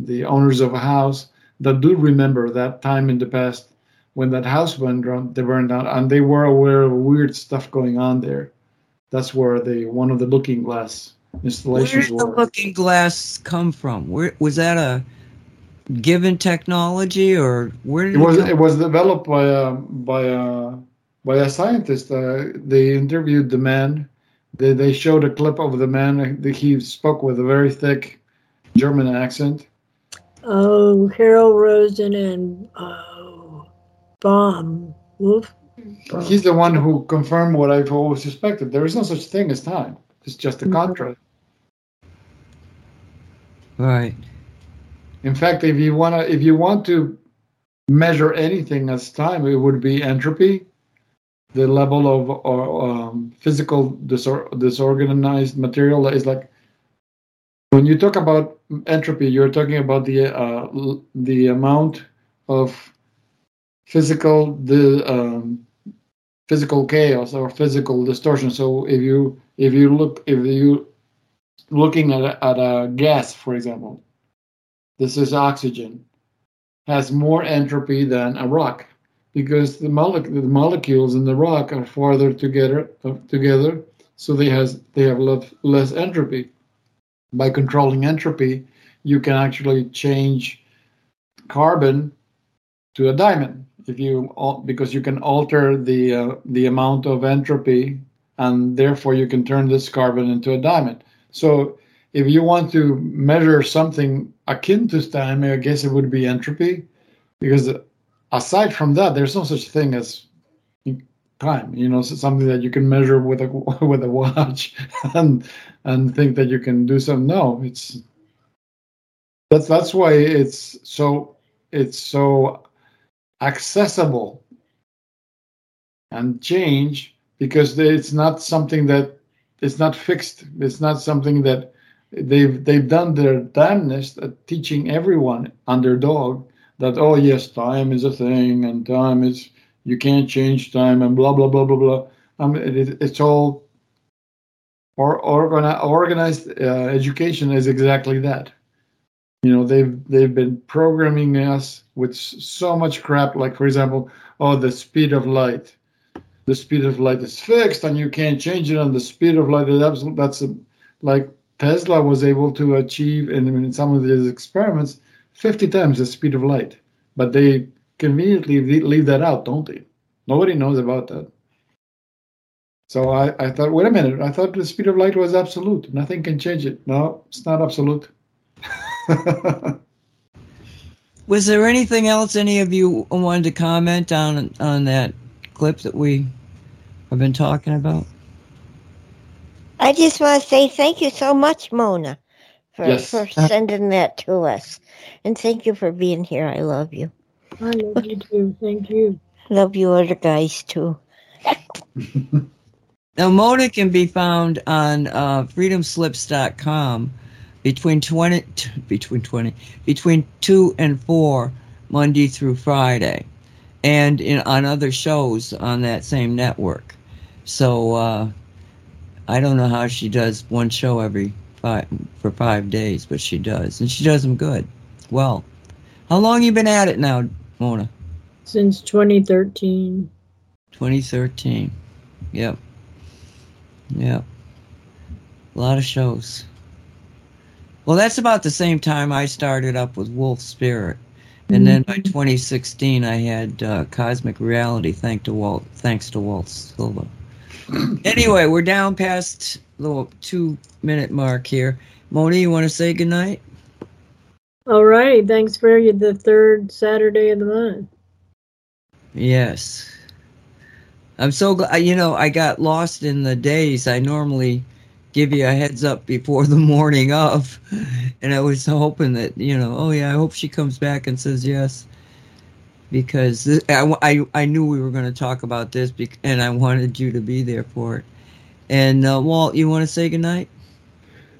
the owners of a house that do remember that time in the past when that house went down, they burned down, and they were aware of weird stuff going on there. That's where the one of the looking glass installations Where did the looking glass come from? Where was that a given technology, or where did it, it was? It, it was developed by a by a by a scientist. Uh, they interviewed the man they, they showed a clip of the man. that He spoke with a very thick German accent. Oh, Harold Rosen and oh, Bomb. Wolf. He's the one who confirmed what I've always suspected. There is no such thing as time. It's just a mm-hmm. contrast. Right. In fact, if you wanna, if you want to measure anything as time, it would be entropy the level of um, physical disor- disorganized material is like when you talk about entropy you're talking about the uh, the amount of physical the um, physical chaos or physical distortion. So if you if you look if you looking at a, at a gas for example this is oxygen has more entropy than a rock because the, mole- the molecules in the rock are farther together uh, together so they has they have less, less entropy. By controlling entropy you can actually change carbon to a diamond. If you because you can alter the uh, the amount of entropy and therefore you can turn this carbon into a diamond. So if you want to measure something akin to time i guess it would be entropy because aside from that there's no such thing as time you know something that you can measure with a with a watch and and think that you can do something. No it's that's that's why it's so it's so accessible and change because it's not something that it's not fixed. It's not something that they've they've done their damnness at teaching everyone underdog that oh yes time is a thing and time is you can't change time and blah blah blah blah blah. Um, it, it's all or organi- organized uh, education is exactly that. You know they've they've been programming us with so much crap like for example oh the speed of light. The speed of light is fixed and you can't change it and the speed of light is absolute that's a, like tesla was able to achieve in, in some of his experiments 50 times the speed of light. But they conveniently leave that out don't they? Nobody knows about that. So I, I thought wait a minute i thought the speed of light was absolute. Nothing can change it. No it's not absolute. Was there anything else any of you wanted to comment on on that clip that we have been talking about? I just want to say thank you so much, Mona, for, Yes. for sending that to us. And thank you for being here. I love you. I love you too. Thank you. Love you other guys too. Now, Mona can be found on uh, freedomslips.com between 20, t- between 20, between 2 and 4, Monday through Friday, and in, on other shows on that same network. So, uh, I don't know how she does one show every five, for five days, but she does. And she does them good. Well, how long you been at it now, Mona? Since 2013. 2013. Yep. Yep. A lot of shows. Well, that's about the same time I started up with Wolf Spirit. And then by 2016, I had uh, Cosmic Reality, thanks to Walt, thanks to Walt Silva. anyway, we're down past little two minute mark here. Moni, you want to say goodnight? All righty. Thanks for the third Saturday of the month. Yes. I'm so glad. You know, I got lost in the days. I normally give you a heads up before the morning of, and I was hoping that you know. Oh yeah, I hope she comes back and says yes, because I, I I knew we were going to talk about this, and I wanted you to be there for it. And uh, Walt, you want to say goodnight?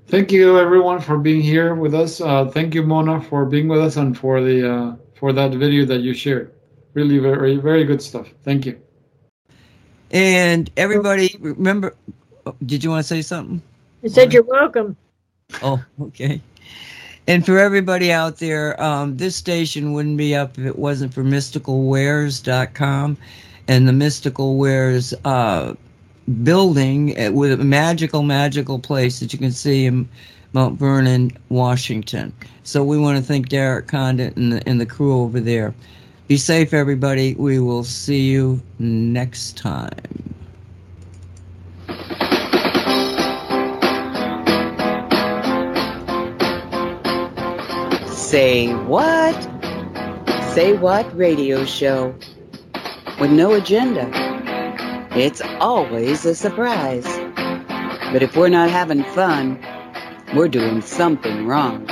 Thank you, everyone, for being here with us. Uh, thank you, Mona, for being with us and for the uh, for that video that you shared. Really, very, very good stuff. Thank you. And everybody, remember. oh, Did you want to say something? I said you're welcome. Oh, okay. And for everybody out there, um, this station wouldn't be up if it wasn't for mysticalwares.com and the Mystical Wares uh, building with a magical, magical place that you can see in Mount Vernon, Washington. So we want to thank Derek Condit and the, and the crew over there. Be safe, everybody. We will see you next time. Say what? Say what radio show with no agenda. It's always a surprise. But if we're not having fun, we're doing something wrong.